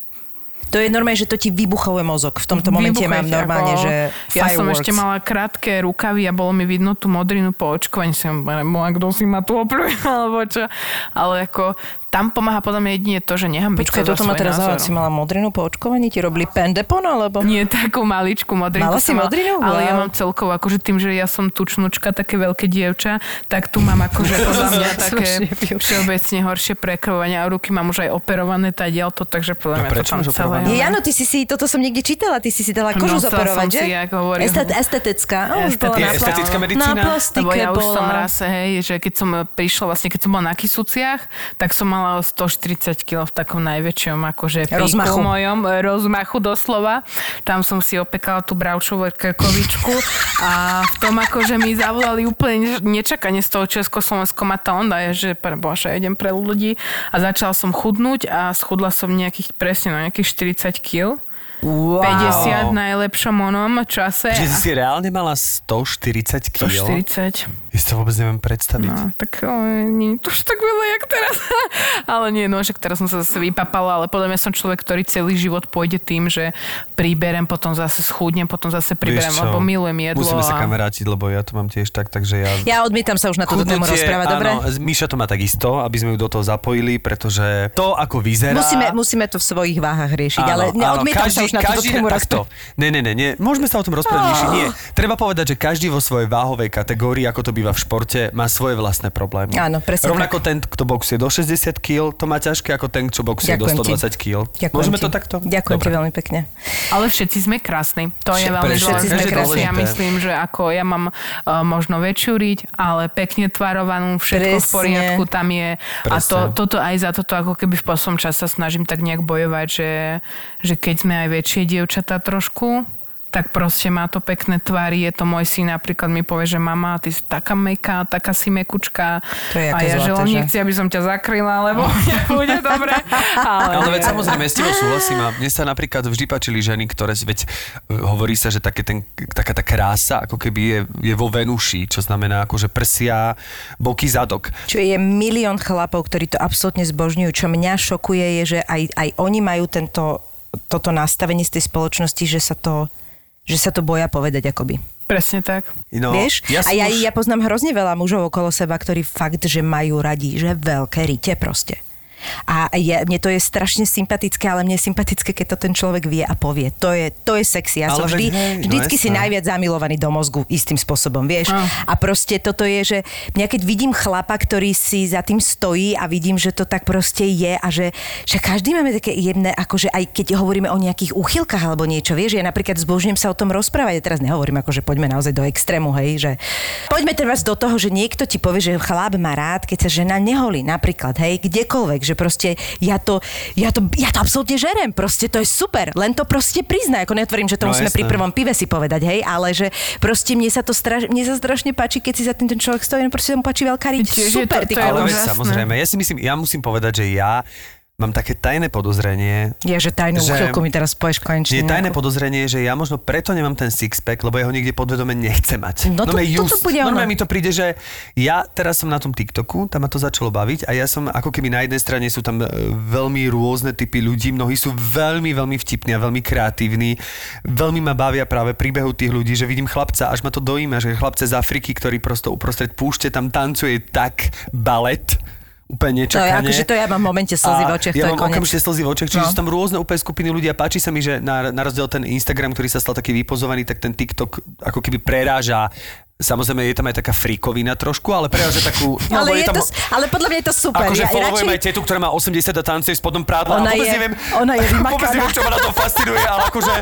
To je normálne, že to ti vybuchuje mozog. V tomto momente Vybuchuje mám ti normálne, ako- že Ja som fireworks. ešte mala krátke rukavy a bolo mi vidno tú modrinu po očkovaní. Som bola, kto si ma tu opluje, alebo čo. Ale ako tam pomáha podľa mňa jedine to, že nehambiť Počkaj, toto ma teraz zaujalo. Si mala modrinu po očkovaní? Ti robili pendepon, alebo? Nie takú maličku modrinku. Mala si modrinu? Ale ja mám celkovo, akože tým, že ja som tučnučka, také veľké dievča, tak tu mám akože podľa mňa také všeobecne horšie prekrvovania a ruky mám už aj operované tá dielto, takže podľa A mňa to prečo tam celé. Nie, áno, ty si si, toto som niekde čítala, ty si si dala kožu Nosila zoperovať, že? si, jak hovorí- Estet, estetická. O, už bola Estetická. medicína? Na plastike ja už som raz, hej, že keď som prišla, vlastne keď som bola na Kisuciach, tak som mala 140 kg v takom najväčšom akože Rozmachu. mojom, e, rozmachu doslova. Tam som si opekala tú bravčovú krkovičku a v tom akože mi zavolali úplne nečakane z toho Československo ma to onda je, že bože, idem pre ľudí a začala som chudnúť a schudla som nejakých presne na nejakých 40 kg. Wow. 50 v najlepšom onom čase. Čiže si reálne mala 140 kg? 140. Ja si to vôbec neviem predstaviť. No, tak o, nie to už tak veľa, jak teraz. ale nie, no, však teraz som sa zase vypapala, ale podľa mňa som človek, ktorý celý život pôjde tým, že príberem, potom zase schudnem, potom zase čo, lebo milujem jedlo. Musíme sa a... kamarátiť, lebo ja to mám tiež tak, takže ja... Ja odmietam sa už na túto tému rozprávať, dobre? Áno, Míša to má takisto, aby sme ju do toho zapojili, pretože to, ako vyzerá... Musíme, musíme to v svojich váhach riešiť, ale neodmietam sa už na túto tému takto. Ne, ne, ne, nie. Môžeme sa o tom rozprávať, Míši, nie. Treba povedať, že každý vo svojej váhovej kategórii, ako to býva v športe, má svoje vlastné problémy. Áno, presne Rovnako ten, kto boxuje do 60 kg, to má ťažké ako ten, čo boxuje do Ďakujem ti. 120 kg. Môžeme ti. to takto? Ďakujem ti Dobre. veľmi pekne. Ale všetci sme krásni. To je veľmi presne, všetci sme dôležité. krásni. Ja myslím, že ako ja mám uh, možno väčšiu riť, ale pekne tvarovanú, všetko v poriadku tam je. A to, toto aj za toto ako keby v poslednom čase sa snažím tak nejak bojovať, že, že keď sme aj väčšie dievčatá trošku, tak proste má to pekné tvary. Je to môj syn napríklad mi povie, že mama, ty si taká meká, taká si mekučka. To je a ja, že zlaté, on že? nechce, aby som ťa zakryla, lebo nebude dobre. Ale, Ale veď samozrejme, s tebou súhlasím a mne sa napríklad vždy páčili ženy, ktoré, veď e, hovorí sa, že také ten, taká tá krása, ako keby je, je vo Venuši, čo znamená akože prsia, boky, zadok. Čo je milión chlapov, ktorí to absolútne zbožňujú. Čo mňa šokuje je, že aj, aj oni majú tento, toto nastavenie z tej spoločnosti, že sa to, že sa to boja povedať akoby. Presne tak. No, Vieš? ja a ja, už- ja poznám hrozne veľa mužov okolo seba, ktorí fakt, že majú radi, že veľké rite proste. A ja, mne to je strašne sympatické, ale mne je sympatické, keď to ten človek vie a povie. To je, to je sexy. Ja som Ale vždy, veď hej, no vždycky si jasné. najviac zamilovaný do mozgu istým spôsobom, vieš. Áno. A proste toto je, že mňa keď vidím chlapa, ktorý si za tým stojí a vidím, že to tak proste je a že, že každý máme také jemné, akože aj keď hovoríme o nejakých úchylkách alebo niečo, vieš, ja napríklad zbožňujem sa o tom rozprávať. Ja teraz nehovorím, akože poďme naozaj do extrému, hej, že poďme teraz do toho, že niekto ti povie, že chlap má rád, keď sa žena neholí, napríklad, hej, kdekoľvek, že proste ja to, ja to, ja to absolútne žerem, proste to je super, len to proste priznaj, ako netvorím, že to No, musíme jasné. pri prvom pive si povedať, hej, ale že proste mne sa to straš, mne sa strašne páči, keď si za tým ten človek stojí, no proste sa mu páči veľká riť, super, to- ty to je Ale veď samozrejme, ja si myslím, ja musím povedať, že ja mám také tajné podozrenie, Ja, že tajnú Že- úchylku mi teraz povieš konečne. Nie, tajné nejakú. podozrenie, že ja možno preto nemám ten sixpack, lebo ja ho niekde podvedome nechcem mať. No to- toto just. bude ono. Mi to príde, že ja teraz som na tom TikToku, tam ma to začalo baviť a ja som ako keby na jednej strane sú tam e, veľmi rôzne typy ľudí, mnohí sú veľmi, veľmi vtipní a veľmi kreatívni. Veľmi ma bavia práve príbehu tých ľudí, že vidím chlapca, až ma to dojíma, že chlapce z Afriky, ktorý prosto uprostred púšte tam tancuje tak balet, úplne To je, akože to ja mám v momente slzy v očiach, ja mám okamžite slzy v očiach, čiže No. sú tam rôzne úplne skupiny ľudí a páči sa mi, že na, na rozdiel ten Instagram, ktorý sa stal taký vypozovaný, tak ten TikTok ako keby preráža Samozrejme, je tam aj taká frikovina trošku, ale preráža takú... no, ale, je tam, to, ale podľa mňa je to super. Akože ja, radšej- aj tetu, ktorá má 80 a tancuje s spodom prádla. Ona a vôbec je- neviem, ona je vymakaná. Vôbec neviem, čo ma na tom fascinuje, ale akože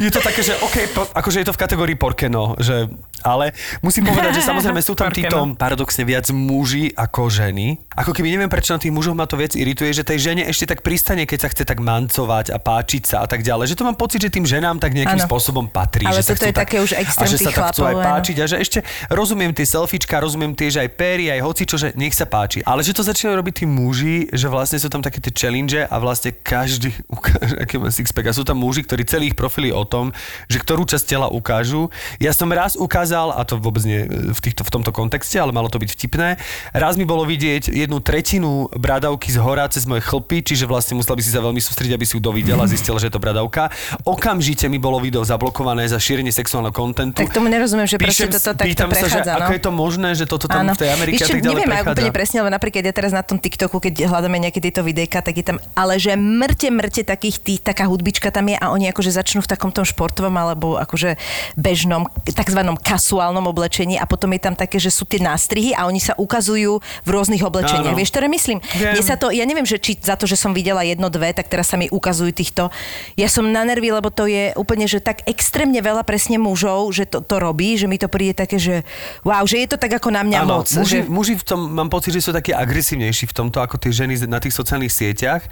je to také, že OK, po, akože je to v kategórii porkeno, že, ale musím povedať, že samozrejme sú tam títo paradoxne viac muži ako ženy. Ako keby neviem, prečo na tých mužoch ma to viac irituje, že tej žene ešte tak pristane, keď sa chce tak mancovať a páčiť sa a tak ďalej. Že to mám pocit, že tým ženám tak nejakým Áno. spôsobom patrí. Ale že toto je tak, také už extrém A že sa tak chcú aj páčiť a že ešte rozumiem tie selfiečka, rozumiem tie, že aj péry, aj hocičo, že nech sa páči. Ale že to začínajú robiť tí muži, že vlastne sú tam také tie challenge a vlastne každý ukáže, aký má sixpack. A sú tam muži, ktorí celý ich profily o tom, že ktorú časť tela ukážu. Ja som raz ukázal, a to vôbec nie v, týchto, v tomto kontexte, ale malo to byť vtipné, raz mi bolo vidieť jednu tretinu bradavky z hora cez moje chlpy, čiže vlastne musela by si sa veľmi sústrediť, aby si ju dovidela a zistila, že je to bradavka. Okamžite mi bolo video zablokované za šírenie sexuálneho kontentu. Tak tomu nerozumiem, že proste Píšem, toto takto pýtam sa, že prechádza, no. ako je to možné, že toto tam v tej Amerike čo, tak ďalej neviem prechádza. úplne presne, lebo napríklad ja teraz na tom TikToku, keď hľadáme nejaké tieto videjka, tak je tam, ale že mŕte, mŕte takých tých, taká hudbička tam je a oni akože začnú v takom tom športovom alebo akože bežnom, takzvanom kasuálnom oblečení a potom je tam také, že sú tie nástrihy a oni sa ukazujú v rôznych oblečeniach. Áno. Vieš, ktoré myslím? Viem. Sa to, ja neviem, že či za to, že som videla jedno, dve, tak teraz sa mi ukazujú týchto. Ja som na nervy, lebo to je úplne, že tak extrémne veľa presne mužov, že to, to robí, že mi to príde také, že wow, že je to tak ako na mňa Áno, moc. muži, že... muži v tom, mám pocit, že sú takí agresívnejší v tomto ako tie ženy na tých sociálnych sieťach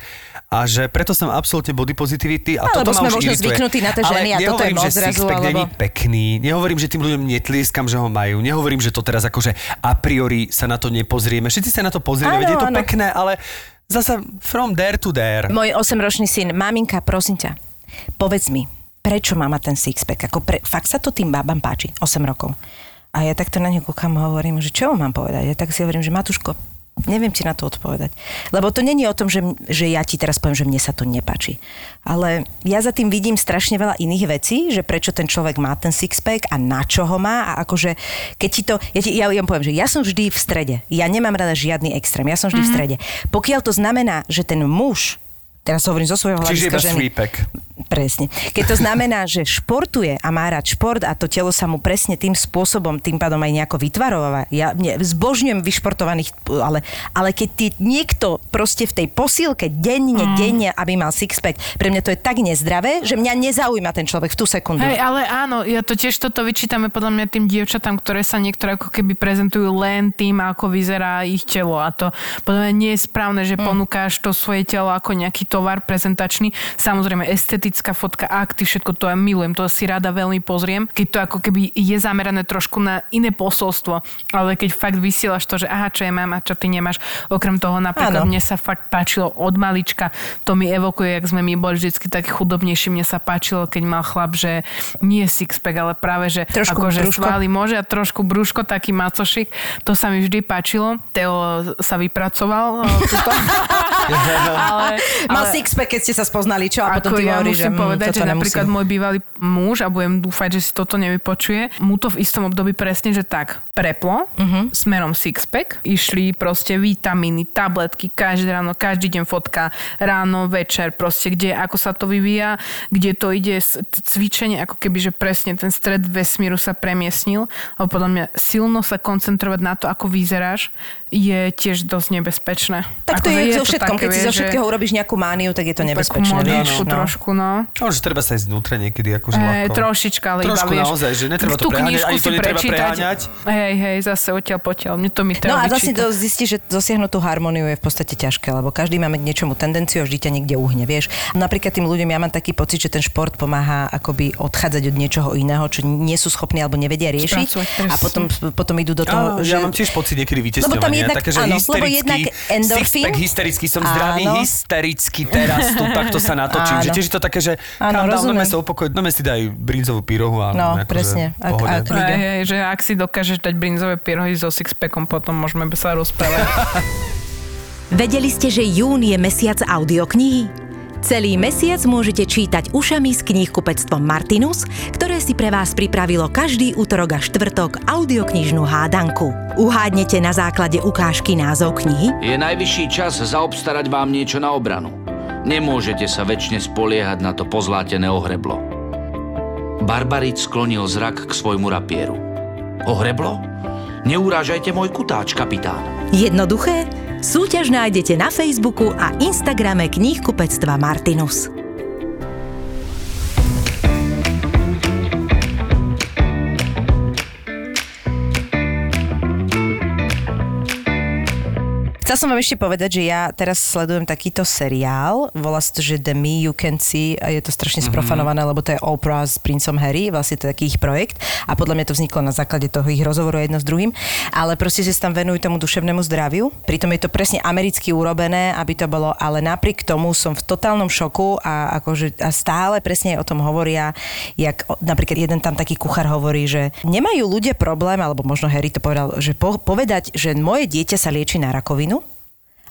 a že preto som absolútne body positivity a Alebo toto sme možno irituje. zvyknutí na tie ženy Ale a toto je moc zrazu, sixpack není alebo- pekný, nehovorím, že tým ľuďom netlieskam, že ho majú, nehovorím, že to teraz akože a priori sa na to nepozrieme. Všetci sa na to pozrieme, veď je to áno. pekné, ale zasa from there to there. Môj 8-ročný syn, maminka, prosím ťa, povedz mi, prečo má mať ten sixpack? Ako pre, fakt sa to tým babám páči, 8 rokov. A ja takto na ňu kúkam a hovorím, že čo mu mám povedať? Ja tak si hovorím, že Matuško, neviem ti na to odpovedať. Lebo to není o tom, že, že ja ti teraz poviem, že mne sa to nepáči. Ale ja za tým vidím strašne veľa iných vecí, že prečo ten človek má ten sixpack a na čo ho má a akože keď ti to, ja, ti, ja, ja poviem, že ja som vždy v strede. Ja nemám rada žiadny extrém, ja som vždy mm-hmm. v strede. Pokiaľ to znamená, že ten muž Teraz hovorím zo svojho Čiže hľadiska iba ženy. sweepek. Presne. Keď to znamená, že športuje a má rád šport a to telo sa mu presne tým spôsobom, tým pádom aj nejako vytvarováva. Ja mne, zbožňujem vyšportovaných, ale, ale keď ty niekto proste v tej posílke denne, mm. denne, aby mal sixpack, pre mňa to je tak nezdravé, že mňa nezaujíma ten človek v tú sekundu. Hej, ale áno, ja to tiež toto vyčítame podľa mňa tým dievčatám, ktoré sa niektoré ako keby prezentujú len tým, ako vyzerá ich telo a to podľa mňa nie je správne, že Mm. ponúkáš to svoje telo ako nejaký tovar prezentačný. Samozrejme, estetická fotka, akty, všetko to ja milujem, to si rada veľmi pozriem, keď to ako keby je zamerané trošku na iné posolstvo, ale keď fakt vysielaš to, že aha, čo ja mám a čo ty nemáš, okrem toho napríklad Áno. mne sa fakt páčilo od malička, to mi evokuje, jak sme my boli vždycky takí chudobnejší, mne sa páčilo, keď mal chlap, že nie sixpack, ale práve, že Trošku akože brúško. svaly môže a trošku brúško, taký macošik, to sa mi vždy páčilo. Teo sa vypracoval. ale, Mal ale- sixpack, keď ste sa spoznali, čo? A potom ty ja hovoríš, že musím mm, povedať, že napríklad môj bývalý muž, a budem dúfať, že si toto nevypočuje, mu to v istom období presne, že tak preplo, uh-huh. smerom sixpack, išli proste vitamíny, tabletky, každé ráno, každý deň fotka, ráno, večer, proste kde, ako sa to vyvíja, kde to ide, cvičenie, ako keby, že presne ten stred vesmíru sa premiesnil, lebo podľa mňa silno sa koncentrovať na to, ako vyzeráš, je tiež dosť nebezpečné. Tak to Akože je so všetkom, keď si vieš, zo že- všetkého urobíš nejakú mániu, tak je to Takú nebezpečné. vieš, modličku no. trošku, no. No, že treba sa ísť vnútre niekedy, akože Hej, ľahko. trošička, ale Trošku iba, vieš, naozaj, že netreba to preháňať, knižku ani to si netreba prečítať. preháňať. Hej, hej, zase odtiaľ potiaľ. Mne to mi Teo No a vlastne vyčíta. to zistíš, že dosiahnuť tú harmóniu je v podstate ťažké, lebo každý máme k niečomu tendenciu a vždy ťa niekde uhne, vieš. Napríklad tým ľuďom ja mám taký pocit, že ten šport pomáha akoby odchádzať od niečoho iného, čo nie sú schopní alebo nevedia riešiť a potom, potom idú do toho, že... ja mám tiež pocit niekedy. Jednak- také, že áno, lebo jednak endorfín- sixpack hysterický som zdravý, Áno. hysterický teraz tu takto sa natočím. Áno. Že tiež je to také, že Áno, rozumiem. normálne sa upokojiť, no si daj brinzovú pyrohu a No, akože presne. Ak- pohode. ak- Liga. Hej, hej, že ak si dokážeš dať brinzové pyrohy so sixpackom, potom môžeme sa rozprávať. Vedeli ste, že jún je mesiac audioknihy? Celý mesiac môžete čítať ušami s knihkupectvom Martinus, ktoré si pre vás pripravilo každý útorok a štvrtok audioknižnú hádanku. Uhádnete na základe ukážky názov knihy? Je najvyšší čas zaobstarať vám niečo na obranu. Nemôžete sa väčšine spoliehať na to pozlátené ohreblo. Barbarit sklonil zrak k svojmu rapieru. Ohreblo? Neurážajte môj kutáč, kapitán. Jednoduché? Súťaž nájdete na Facebooku a Instagrame knihkupectva Martinus. Chcel som vám ešte povedať, že ja teraz sledujem takýto seriál, volá sa to, že The Me You Can See a je to strašne sprofanované, lebo to je Oprah s princom Harry, vlastne to je taký ich projekt. A podľa mňa to vzniklo na základe toho ich rozhovoru jedno s druhým, ale proste si tam venujú tomu duševnému zdraviu, pritom je to presne americky urobené, aby to bolo, ale napriek tomu som v totálnom šoku a, akože, a stále presne o tom hovoria, jak napríklad jeden tam taký kuchár hovorí, že nemajú ľudia problém, alebo možno Harry to povedal, že po, povedať, že moje dieťa sa lieči na rakovinu,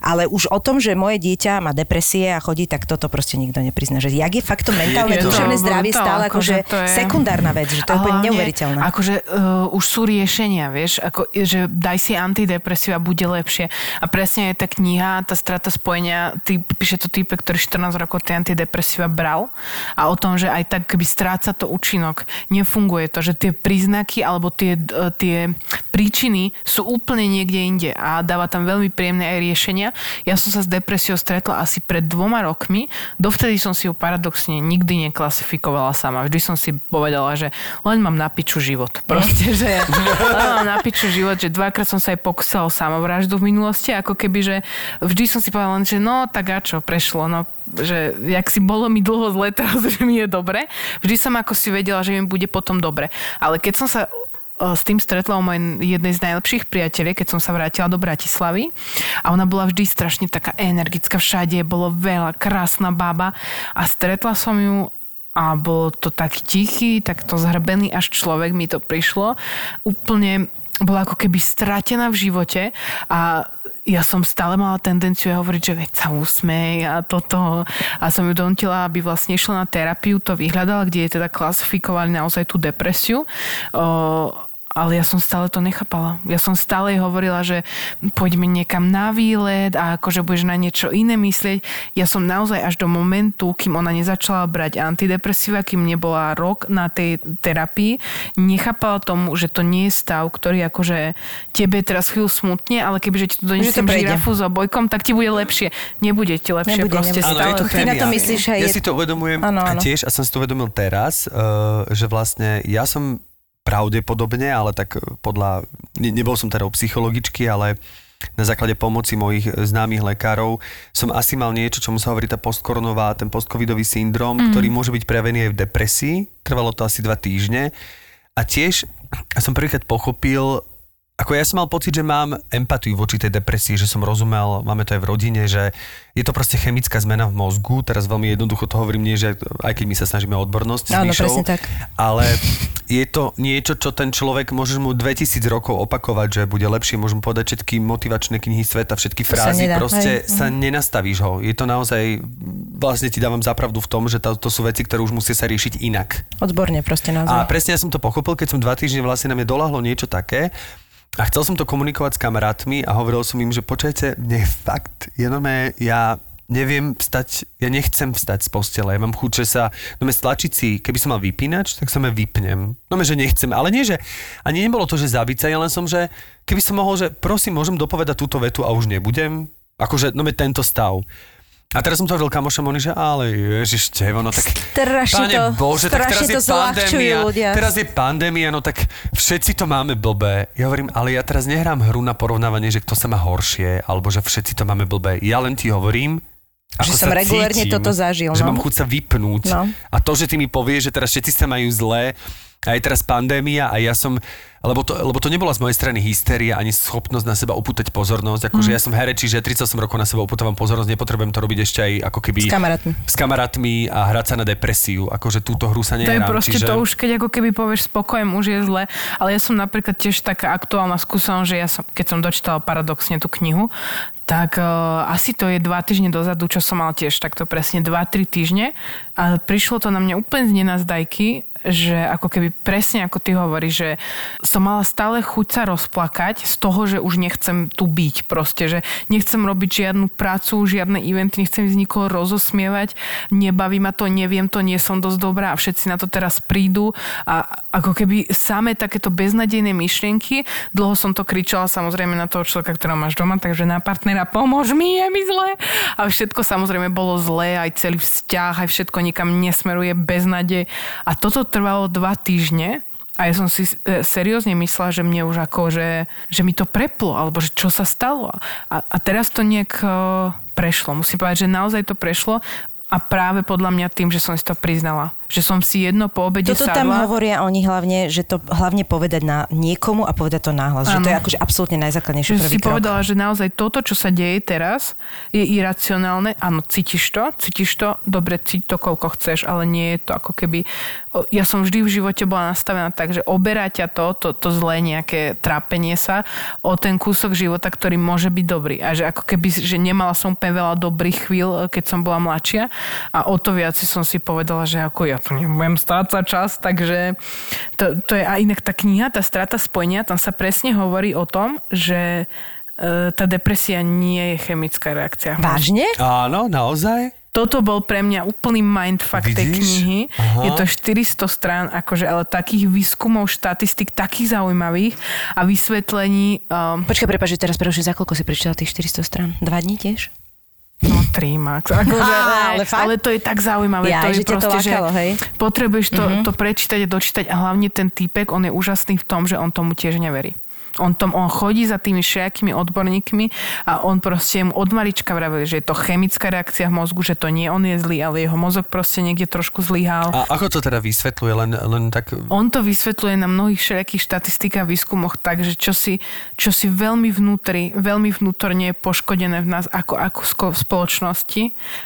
ale už o tom, že moje dieťa má depresie a chodí, tak toto proste nikto neprizná. Že jak je fakt to mentálne Je to- duševné zdravie to, stále akože akože to je- sekundárna vec, že to je A úplne neuveriteľné. Akože uh, už sú riešenia, vieš, ako, že daj si antidepresíva, bude lepšie. A presne je tá kniha, tá strata spojenia, ty, píše to type, ktorý 14 rokov tie antidepresíva bral a o tom, že aj tak, keby stráca to účinok, nefunguje to, že tie príznaky alebo tie, uh, tie príčiny sú úplne niekde inde a dáva tam veľmi príjemné aj riešenia. Ja som sa s depresiou stretla asi pred dvoma rokmi, dovtedy som si ju paradoxne nikdy neklasifikovala sama. Vždy som si povedala, že len mám na piču život. Proste, že len mám na piču život, že dvakrát som sa aj pokusila o samovraždu v minulosti, ako keby, že vždy som si povedala len, že no tak a čo, prešlo, no že jak si bolo mi dlho zle, teraz, že mi je dobre. Vždy som ako si vedela, že mi bude potom dobre. Ale keď som sa s tým stretla u mojej jednej z najlepších priateľiek, keď som sa vrátila do Bratislavy a ona bola vždy strašne taká energická, všade bolo veľa, krásna baba a stretla som ju a bolo to taký tichý, takto zhrbený až človek mi to prišlo. Úplne bola ako keby stratená v živote a ja som stále mala tendenciu jej hovoriť, že veď sa usmej a toto. A som ju donutila, aby vlastne išla na terapiu, to vyhľadala, kde je teda klasifikovali naozaj tú depresiu. O, ale ja som stále to nechápala. Ja som stále jej hovorila, že poďme niekam na výlet a akože budeš na niečo iné myslieť. Ja som naozaj až do momentu, kým ona nezačala brať antidepresíva, kým nebola rok na tej terapii, nechápala tomu, že to nie je stav, ktorý akože tebe teraz chvíľu smutne, ale kebyže ti tu donesiem žirafu s obojkom, tak ti bude lepšie. Nebude ti lepšie Nebude, proste nebude. Áno, stále. je to Ty na to myslíš, hej, Ja je- si to uvedomujem Áno, a áno. tiež, a som si to uvedomil teraz, uh, že vlastne ja som pravdepodobne, ale tak podľa, ne, nebol som teda psychologičky, ale na základe pomoci mojich známych lekárov som asi mal niečo, čomu sa hovorí tá postkoronová, ten postcovidový syndrom, mm. ktorý môže byť prejavený aj v depresii. Trvalo to asi dva týždne. A tiež som prvýkrát pochopil, ako ja som mal pocit, že mám empatiu voči tej depresii, že som rozumel, máme to aj v rodine, že je to proste chemická zmena v mozgu, teraz veľmi jednoducho to hovorím, nie, že aj keď my sa snažíme o odbornosť s Áno, Míšou, presne tak. ale je to niečo, čo ten človek môže mu 2000 rokov opakovať, že bude lepšie, môžem povedať všetky motivačné knihy sveta, všetky sa frázy, nedá, proste hej. sa nenastavíš ho. Je to naozaj, vlastne ti dávam zapravdu v tom, že to, to sú veci, ktoré už musia sa riešiť inak. Odborne proste A naozaj. presne ja som to pochopil, keď som dva týždne vlastne na mňa doľahlo niečo také a chcel som to komunikovať s kamarátmi a hovoril som im, že počujete, mne fakt, je normálne, ja neviem vstať, ja nechcem vstať z postele, ja mám chuť, že sa, no stlačiť si, keby som mal vypínač, tak som ja vypnem. No že nechcem, ale nie, že, ani nebolo to, že zabiť sa, ja len som, že keby som mohol, že prosím, môžem dopovedať túto vetu a už nebudem, Akože, no tento stav. A teraz som to hovoril kamošom, oni, že ale ježiš, tevo, no tak... Strašne to- Bože, tak teraz je to zľahčujú pandémia. ľudia. Teraz je pandémia, no tak všetci to máme blbé. Ja hovorím, ale ja teraz nehrám hru na porovnávanie, že kto sa má horšie, alebo že všetci to máme blbé. Ja len ti hovorím, Že ako som sa regulérne cítim, toto zažil, Že no. mám chuť sa vypnúť. No. A to, že ty mi povieš, že teraz všetci sa majú zlé, a je teraz pandémia a ja som, lebo to, lebo to nebola z mojej strany hystéria ani schopnosť na seba upútať pozornosť, akože Mhm. ja som herec, čiže 38 rokov na seba upútavam pozornosť, nepotrebujem to robiť ešte aj ako keby... S kamarátmi. S kamarátmi a hrať sa na depresiu, akože túto hru sa To je nehrám. proste čiže... to už, keď ako keby povieš spokojem, už je zle. Ale ja som napríklad tiež taká aktuálna skúsenosť, že ja som, keď som dočítala paradoxne tú knihu, tak uh, asi to je dva týždne dozadu, čo som mal tiež takto presne 2-3 týždne a prišlo to na mňa úplne z nenazdajky, že ako keby presne ako ty hovoríš, že som mala stále chuť sa rozplakať z toho, že už nechcem tu byť proste, že nechcem robiť žiadnu prácu, žiadne eventy, nechcem ísť nikoho rozosmievať, nebaví ma to, neviem to, nie som dosť dobrá a všetci na to teraz prídu a ako keby samé takéto beznadejné myšlienky, dlho som to kričala samozrejme na toho človeka, ktorého máš doma, takže na partnera pomôž mi, je mi zle. A všetko samozrejme bolo zlé, aj celý vzťah, aj všetko nikam nesmeruje beznadej. A toto trvalo dva týždne a ja som si e, seriózne myslela, že mne už ako, že, že mi to preplo, alebo že čo sa stalo. A, a teraz to nejak e, prešlo. Musím povedať, že naozaj to prešlo a práve podľa mňa tým, že som si to priznala. Že som si jedno po obede Toto sadla. tam hovoria oni hlavne, že to hlavne povedať na niekomu a povedať to nahlas. Že to je akože absolútne najzákladnejší Že prvý si krok. povedala, že naozaj toto, čo sa deje teraz, je iracionálne. Áno, cítiš to, cítiš to, dobre, cíť to, koľko chceš, ale nie je to ako keby... Ja som vždy v živote bola nastavená tak, že oberá ťa to, to, to zlé nejaké trápenie sa o ten kúsok života, ktorý môže byť dobrý. A že ako keby, že nemala som úplne veľa dobrých chvíľ, keď som bola mladšia a o to viac som si povedala, že ako ja tu nebudem strácať čas, takže to, to je a inak tá kniha, tá strata spojenia, tam sa presne hovorí o tom, že e, tá depresia nie je chemická reakcia. Vážne? Áno, naozaj? Toto bol pre mňa úplný mindfuck tej Vidíš? knihy. Aha. Je to 400 strán, akože, ale takých výskumov, štatistik, takých zaujímavých a vysvetlení, um, Počkaj, prepáč, že teraz preruším, za koľko si prečítala tých 400 strán? Dva dní tiež? No 3 max. Akože, Á, ale fakt? ale to je tak zaujímavé. Jaj, to je že ťa to proste, lákalo, že hej? potrebuješ to, to prečítať a dočítať a hlavne ten týpek, on je úžasný v tom, že on tomu tiež neverí. On, tom, on chodí za tými všelijakými odborníkmi a on proste mu od malička vravil, že je to chemická reakcia v mozgu, že to nie on je zlý, ale jeho mozog proste niekde trošku zlyhal. A ako to teda vysvetľuje? Len, len tak... On to vysvetľuje na mnohých všelijakých štatistikách a výskumoch tak, že čo si, čo si veľmi vnútri, veľmi vnútorne je poškodené v nás ako, ako v spoločnosti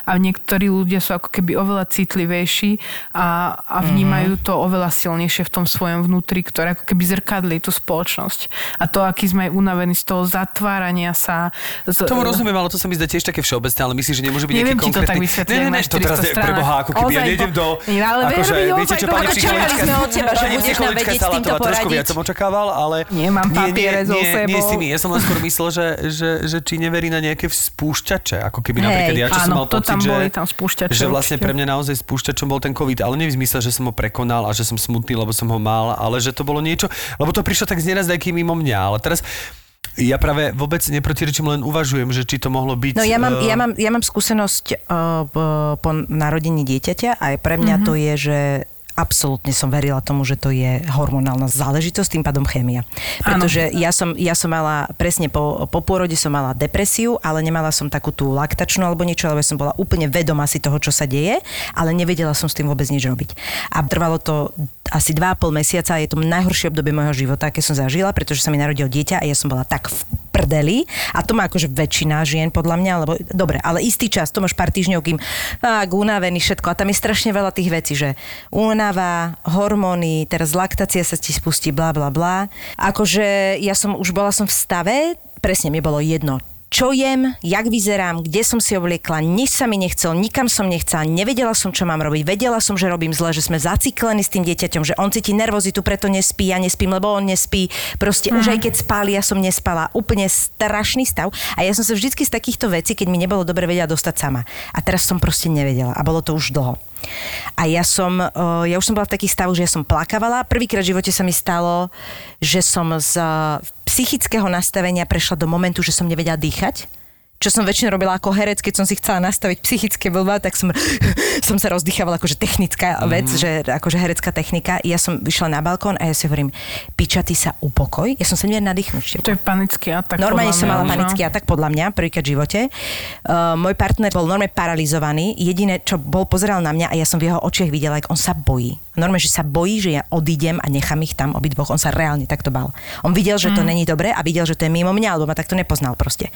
a niektorí ľudia sú ako keby oveľa citlivejší a, a vnímajú to oveľa silnejšie v tom svojom vnútri, ktoré ako keby zrkadlí tú spoločnosť. A to, aký sme unavení z toho zatvárania sa. Z, Tomu rozumiem, ale to sa mi zdá tiež také všeobecné, ale myslíš, že nemôže byť Neviem nejaký ti to konkrétny... tak vysvetliť, Ne, ne, ne, to teraz 400 je stránach. preboha, ako keby ja nejdem do... Ale akože, viete čo, pani to psychologička... pani psychologička vedieť s týmto Salátová, trošku viac som očakával, ale... Nemám papiere so nie, Nie, sebou. s tými, ja som len skôr myslel, že, že, že či neverí na nejaké spúšťače, ako keby napríklad ja, čo som mal to pocit, že, boli tam spúšťače že vlastne pre mňa naozaj spúšťačom bol ten COVID, ale nie v zmysle, že som ho prekonal a že som smutný, lebo som ho mal, ale že to bolo niečo, lebo to prišlo tak z nenazdajky mimo mňa, ale teraz ja práve vôbec neprotirečím, len uvažujem, že či to mohlo byť... No ja mám, eh, ja mám, ja mám skúsenosť uh, po, narodení dieťaťa a aj pre mňa Mhm. to je, že absolútne som verila tomu, že to je hormonálna záležitosť, tým pádom chémia. Pretože ja som, ja som mala, presne po, po pôrode som mala depresiu, ale nemala som takú tú laktačnú alebo niečo, lebo som bola úplne vedomá si toho, čo sa deje, ale nevedela som s tým vôbec nič robiť. A trvalo to asi 2,5 mesiaca a je to najhoršie obdobie môjho života, aké som zažila, pretože sa mi narodil dieťa a ja som bola tak v prdeli a to má akože väčšina žien podľa mňa, lebo dobre, ale istý čas, to máš pár týždňov, kým tak, unavený, všetko a tam je strašne veľa tých vecí, že únava, hormóny, teraz laktácia sa ti spustí, bla bla bla. Akože ja som už bola som v stave, presne mi bolo jedno, čo jem, jak vyzerám, kde som si obliekla, nič sa mi nechcel, nikam som nechcela, nevedela som, čo mám robiť, vedela som, že robím zle, že sme zaciklení s tým dieťaťom, že on cíti nervozitu, preto nespí, ja nespím, lebo on nespí. Proste už aj keď spáli, ja som nespala. Úplne strašný stav. A ja som sa vždycky z takýchto vecí, keď mi nebolo dobre, vedela dostať sama. A teraz som proste nevedela. A bolo to už dlho. A ja som, ja už som bola v takých stavoch, že ja som plakávala. Prvýkrát v živote sa mi stalo, že som z psychického nastavenia prešla do momentu, že som nevedela dýchať. čo som väčšinou robila ako herec, keď som si chcela nastaviť psychické blbá, tak som, som sa rozdýchavala akože technická vec, mm-hmm. že akože herecká technika. Ja som vyšla na balkón a ja si hovorím, piča, ty sa upokoj. Ja som sa nevedela nadýchnuť. To je panický atak. Normálne som mala no. panický atak, podľa mňa, prvýkrát v živote. Uh, môj partner bol normálne paralizovaný. Jediné, čo bol, pozeral na mňa a ja som v jeho očiach videla, ako on sa bojí. Normálne, že sa bojí, že ja odídem a nechám ich tam obidvoch. On sa reálne takto bal. On videl, že to není dobré a videl, že to je mimo mňa, alebo ma takto nepoznal proste.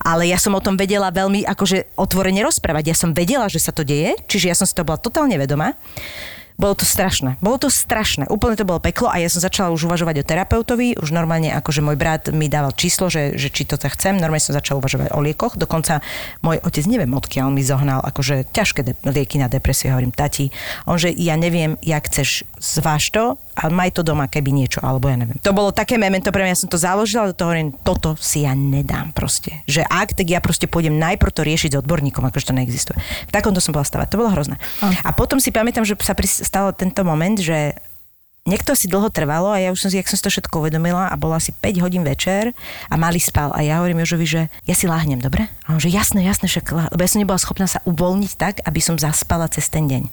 Ale ja som o tom vedela veľmi akože otvorene rozprávať. Ja som vedela, že sa to deje, čiže ja som si to bola totálne vedomá. Bolo to strašné. Bolo to strašné. Úplne to bolo peklo a ja som začala už uvažovať o terapeutovi. Už normálne, akože môj brat mi dával číslo, že, že či to tak chcem. Normálne som začala uvažovať o liekoch. Dokonca môj otec, neviem odkiaľ mi zohnal, akože ťažké de- lieky na depresiu. Hovorím, tati, on, že ja neviem, jak chceš, zváž to a maj to doma, keby niečo, alebo ja neviem. To bolo také memento pre mňa, ja som to založila, do toho hovorím, toto si ja nedám proste. Že ak, tak ja proste pôjdem najprv to riešiť s odborníkom, akože to neexistuje. V takomto som bola stavať, to bolo hrozné. A potom si pamätám, že sa stalo tento moment, že Niekto si dlho trvalo a ja už som si, jak som si to všetko uvedomila a bolo asi 5 hodín večer a malý spal a ja hovorím Jožovi, že ja si láhnem, dobre? A on, že jasné, jasné, však, lá-" lebo ja som nebola schopná sa uvoľniť tak, aby som zaspala cez ten deň.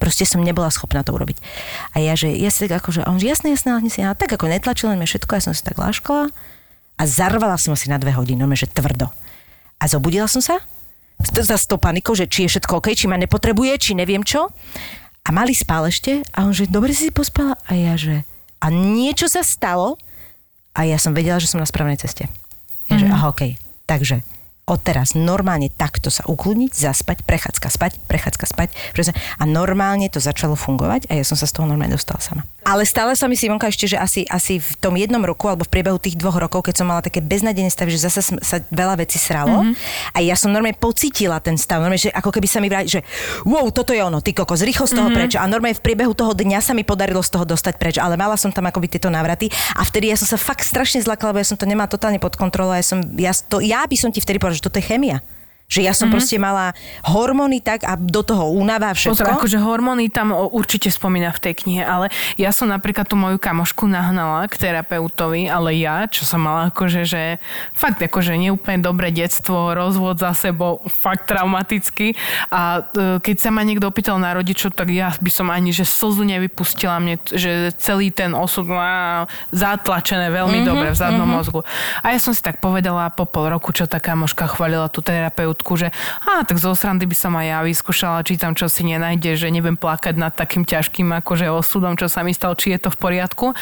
Proste som nebola schopná to urobiť. A ja, že ja si tak akože, on, že jasné, láhni si. A tak ako netlačil len mňa všetko, ja som si tak láškala a zarvala som asi na dve hodiny, že tvrdo. A zobudila som sa za tou panikou, že či je všetko OK, či ma nepotrebuje, či neviem čo. A mali spál ešte a on, že dobre si si pospala. A ja, že a niečo sa stalo a ja som vedela, že som na správnej ceste. Ja, že aha, OK. Takže odteraz normálne takto sa ukludniť, zaspať, prechádzka spať, prechádzka spať. Presne. A normálne to začalo fungovať a ja som sa z toho normálne dostala sama. Ale stále sa mi Simonka ešte, že asi, asi v tom jednom roku alebo v priebehu tých dvoch rokov, keď som mala také beznadené stavy, že zase sa veľa vecí sralo mm-hmm. a ja som normálne pocítila ten stav, normálne, že ako keby sa mi vrali, že wow, toto je ono, ty kokos, rýchlo z toho mm-hmm. preč. A normálne v priebehu toho dňa sa mi podarilo z toho dostať preč, ale mala som tam akoby tieto návraty a vtedy ja som sa fakt strašne zlakla, lebo ja som to nemala totálne pod kontrolou. a Ja, som, ja, to, ja by som ti vtedy povedala, že toto je chémia. Že ja som mm-hmm. proste mala hormóny tak a do toho únava a všetko. Pozor, akože hormóny tam určite spomína v tej knihe, ale ja som napríklad tú moju kamošku nahnala k terapeutovi, ale ja, čo som mala akože, že fakt akože neúplne dobré detstvo, rozvod za sebou, fakt traumatický a e, keď sa ma niekto opýtal na rodičov, tak ja by som ani, že slzu nevypustila mne, že celý ten osud má zatlačené veľmi mm-hmm, dobre v zadnom mm-hmm. mozgu. A ja som si tak povedala po pol roku, čo tá kamoška chválila tú terapeutku, že á, tak zo srandy by som aj ja vyskúšala, či tam čo si nenájde, že neviem plakať nad takým ťažkým akože osudom, čo sa mi stalo, či je to v poriadku.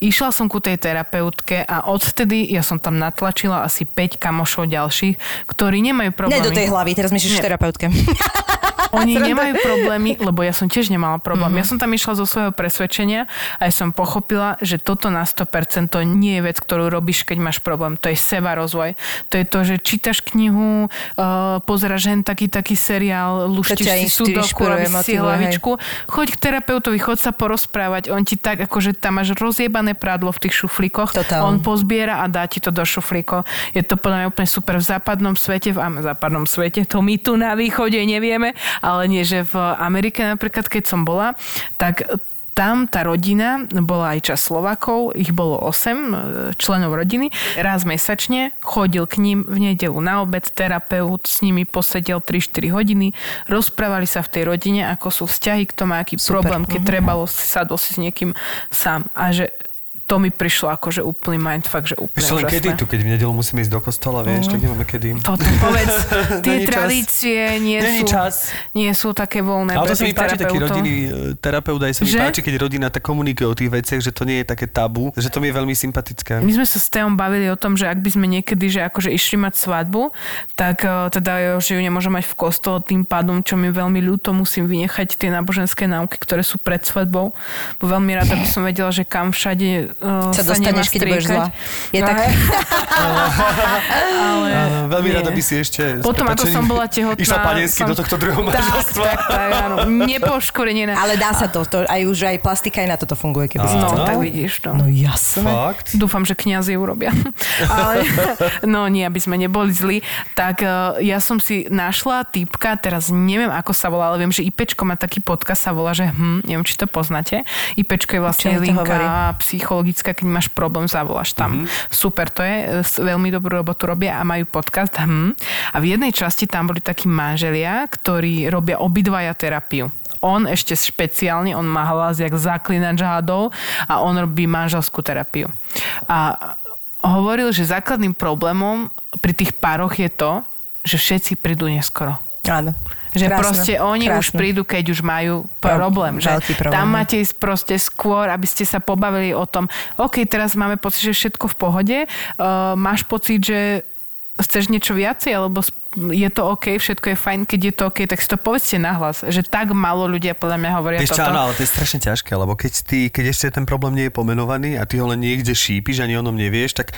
Išla som ku tej terapeutke a odtedy ja som tam natlačila asi 5 kamošov ďalších, ktorí nemajú problémy. Ne do tej hlavy, teraz myslíš terapeutke. Oni nemajú problémy, lebo ja som tiež nemala problém. Mm-hmm. Ja som tam išla zo svojho presvedčenia a ja som pochopila, že toto na 100% to nie je vec, ktorú robíš, keď máš problém. To je seba rozvoj. To je to, že čítaš knihu, uh, pozeráš hen taký taký seriál, luštíš si sudoku, robíš si hlavičku. Choď k terapeutovi, choď sa porozprávať. On ti tak, akože tam máš rozjebané prádlo v tých šuflíkoch. Totálne. On pozbiera a dá ti to do šuflíkov. Je to podľa mňa úplne super v západnom svete, v západnom svete, to my tu na východe nevieme, ale nie, že v Amerike napríklad, keď som bola, tak tam tá rodina, bola aj čas Slovakov, ich bolo 8 členov rodiny. Raz mesačne chodil k ním v nedelu na obed, terapeut s nimi posedel 3-4 hodiny, rozprávali sa v tej rodine, ako sú vzťahy, kto má aký Super. problém, keď trebalo sadol si s niekým sám. A že to mi prišlo ako, že úplný mindfuck, že úplne Ešte len kedy tu, keď v nedelu musíme ísť do kostola, vieš, tak nemáme kedy. Toto povedz, tie tradície nie Není sú, čas. nie sú také voľné Ale to sa mi páči, taký rodinný e, terapeut, aj sa mi Že? páči, keď rodina tak komunikuje o tých veciach, že to nie je také tabu, že to mi je veľmi sympatické. My sme sa s Teom bavili o tom, že ak by sme niekedy, že akože išli mať svadbu, tak eh, teda, že ju nemôžem mať v kostole, tým pádom, čo mi veľmi ľúto, musím vynechať tie náboženské náuky, ktoré sú pred svadbou. Bo veľmi rada by som vedela, že kam všade uh, Sa dostaneš, keď budeš zlá. Je tak... Ale... Áno, veľmi nie. rada by si ešte Potom, ako som bola tehotná... Išla panensky som... do tohto druhého manželstva. tak, tak, áno. Nepoškorenená. Ale dá sa to, to aj už aj plastika aj na toto funguje, keby si No, tak vidíš to. No jasné. Fakt? Dúfam, že kniazy urobia. Ale, no nie, aby sme neboli zlí. Tak eh, ja som si našla týpka, teraz neviem, ako sa volá, ale viem, že IPčko má taký podcast, sa volá, že hm, neviem, či to poznáte. IPčko je vlastne Čo mi psychologická, keď máš problém, zavoláš tam. Mm-hmm. Super, to je, e, veľmi dobrú robotu robia a majú podcast. Hm. A v jednej časti tam boli takí manželia, ktorí robia obidvaja terapiu. On ešte špeciálne, on má hlas jak zaklinač hadov a on robí manželskú terapiu. A hovoril, že základným problémom pri tých pároch je to, že všetci prídu neskoro. Áno. Že Krásne, proste oni už krásne. prídu, keď už majú Pro- problém. Že veľký problém, tam máte ísť proste skôr, aby ste sa pobavili o tom, OK, teraz máme pocit, že všetko v pohode. Uh, máš pocit, že chceš niečo viacej, alebo je to OK, všetko je fajn, keď je to OK, tak si to povedzte nahlas. Že tak málo ľudia podľa mňa hovoria Vieš toto. áno, ale to je strašne ťažké, lebo keď, ty, keď ešte ten problém nie je pomenovaný a ty ho len niekde šípiš, ani o ňom nevieš, tak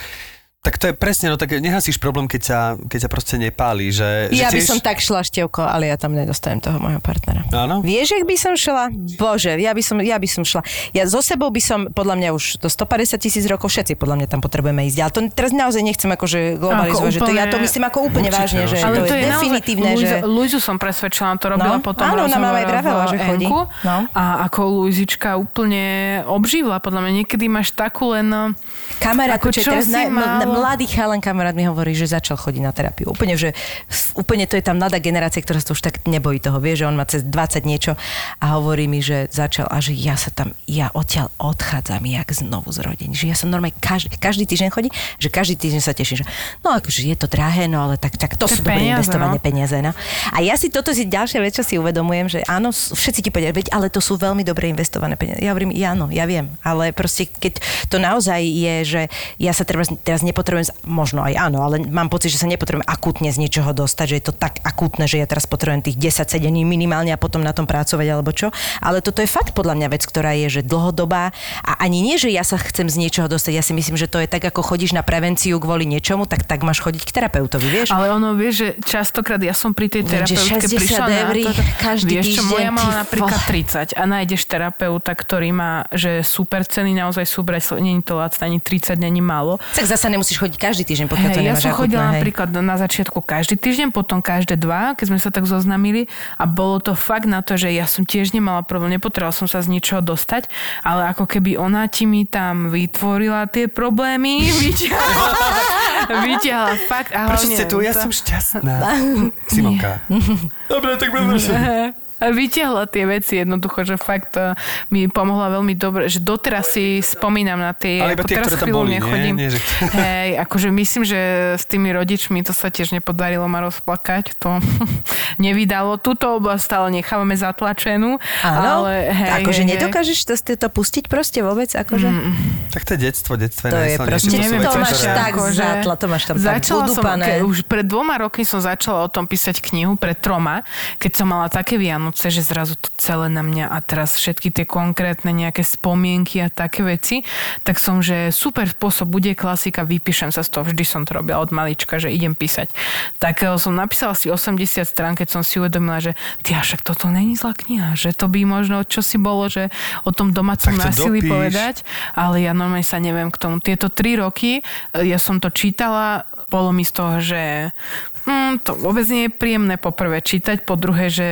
tak to je presne, no tak nehasíš problém, keď sa, keď sa proste nepáli, že, Ja že by som tak šla števko, ale ja tam nedostanem toho môjho partnera. Áno? Vieš, jak by som šla? Bože, ja by som, ja by som šla. Ja so sebou by som, podľa mňa už do 150 tisíc rokov všetci podľa mňa tam potrebujeme ísť. Ale to teraz naozaj nechcem akože globalizovať, že to, ja to úplne- myslím ako úplne Určite, vážne, no. že Ale to, to je, je definitívne, naozaj, že... Luizu, som presvedčila, to robila No, potom áno, ona ma aj vravela, že chodí. Enku No. A ako Luizička úplne obživla, podľa mňa niekedy máš takú len... Kamarát, Ako čo teraz si naj, m- málo? Mladý chalan kamarát mi hovorí, že začal chodiť na terapiu. Úplne, že úplne to je tá mladá generácia, ktorá sa už tak nebojí toho. Vie, že on má cez 20 niečo a hovorí mi, že začal a že ja sa tam, ja odtiaľ odchádzam jak znovu z rodiny. Že ja som normálne každý, každý týždeň chodí, že každý týždeň sa teším, že no akože je to drahé, no ale tak, tak to To sú dobre investované no. peniaze. No. A ja si toto si ďalšia vec, čo si uvedomujem, že áno, všetci ti povedia, veď ale to sú veľmi dobre investované peniaze. Ja hovorím, ja áno, ja viem, ale proste keď to naozaj je, že ja sa teraz, teraz nepotrebujem, možno aj áno, ale mám pocit, že sa nepotrebujem akútne z niečoho dostať, že je to tak akútne, že ja teraz potrebujem tých 10 sedení minimálne a potom na tom pracovať alebo čo. Ale toto je fakt podľa mňa vec, ktorá je, že dlhodobá a ani nie, že ja sa chcem z niečoho dostať. Ja si myslím, že to je tak, ako chodíš na prevenciu kvôli niečomu, tak tak máš chodiť k terapeutovi, vieš? Ale ono, vieš, že častokrát ja som pri tej terapeutke 60 prišla na eur to, každý vieš čo, moja mala napríklad vole. 30 a nájdeš terapeuta, ktorý má, že super ceny naozaj sú brať, není to lacné, ani 30 není málo. Tak zase nemusíš chodiť každý týždeň, pokiaľ to Hej, ja nemáš som chodila akutné, hej. napríklad na začiatku každý týždeň, potom každé dva, keď sme sa tak zoznamili a bolo to fakt na to, že ja som tiež nemala problém, nepotrebovala som sa z ničoho dostať, ale ako keby ona ti mi tam vytvorila tie problémy, vyťahla, vyťahla fakt a Prečo ste tu? Ja to- som šťastná. Simonka. Dobre, tak budeme A vyťahla tie veci jednoducho, že fakt uh, mi pomohla veľmi dobre, že doteraz si spomínam na tie, Ale iba ako tie, teraz ktoré tam chvíľu boli, nie? nechodím. Nie, že- Hej, akože myslím, že s tými rodičmi to sa tiež nepodarilo ma rozplakať, to nevydalo. Túto oblasť stále nechávame zatlačenú, Áno, ale hej, akože hej, nedokážeš to, to pustiť proste vôbec, akože? Mm, Tak to je detstvo, detstvo je To je proste- Neviem, veci, to máš ktoré- tak zatla, to máš tam tak začala som, udupané. ke, už pred dvoma roky som začala o tom písať knihu, pred troma, keď som mala také Vianoce, že zrazu to celé na mňa a teraz všetky tie konkrétne nejaké spomienky a také veci, tak som, že super spôsob, bude klasika, vypíšem sa z toho, vždy som to robila od malička, že idem písať. Tak eh, som napísala si 80 strán, keď som si uvedomila, že ty, však toto není zlá kniha, že to by možno, čo si bolo, že o tom domácom násilí dopíš. povedať, ale ja normálne sa neviem k tomu. Tieto tri roky e, ja som to čítala, bolo mi z toho, že hm, to vôbec nie je príjemné poprvé čítať, po druhé, že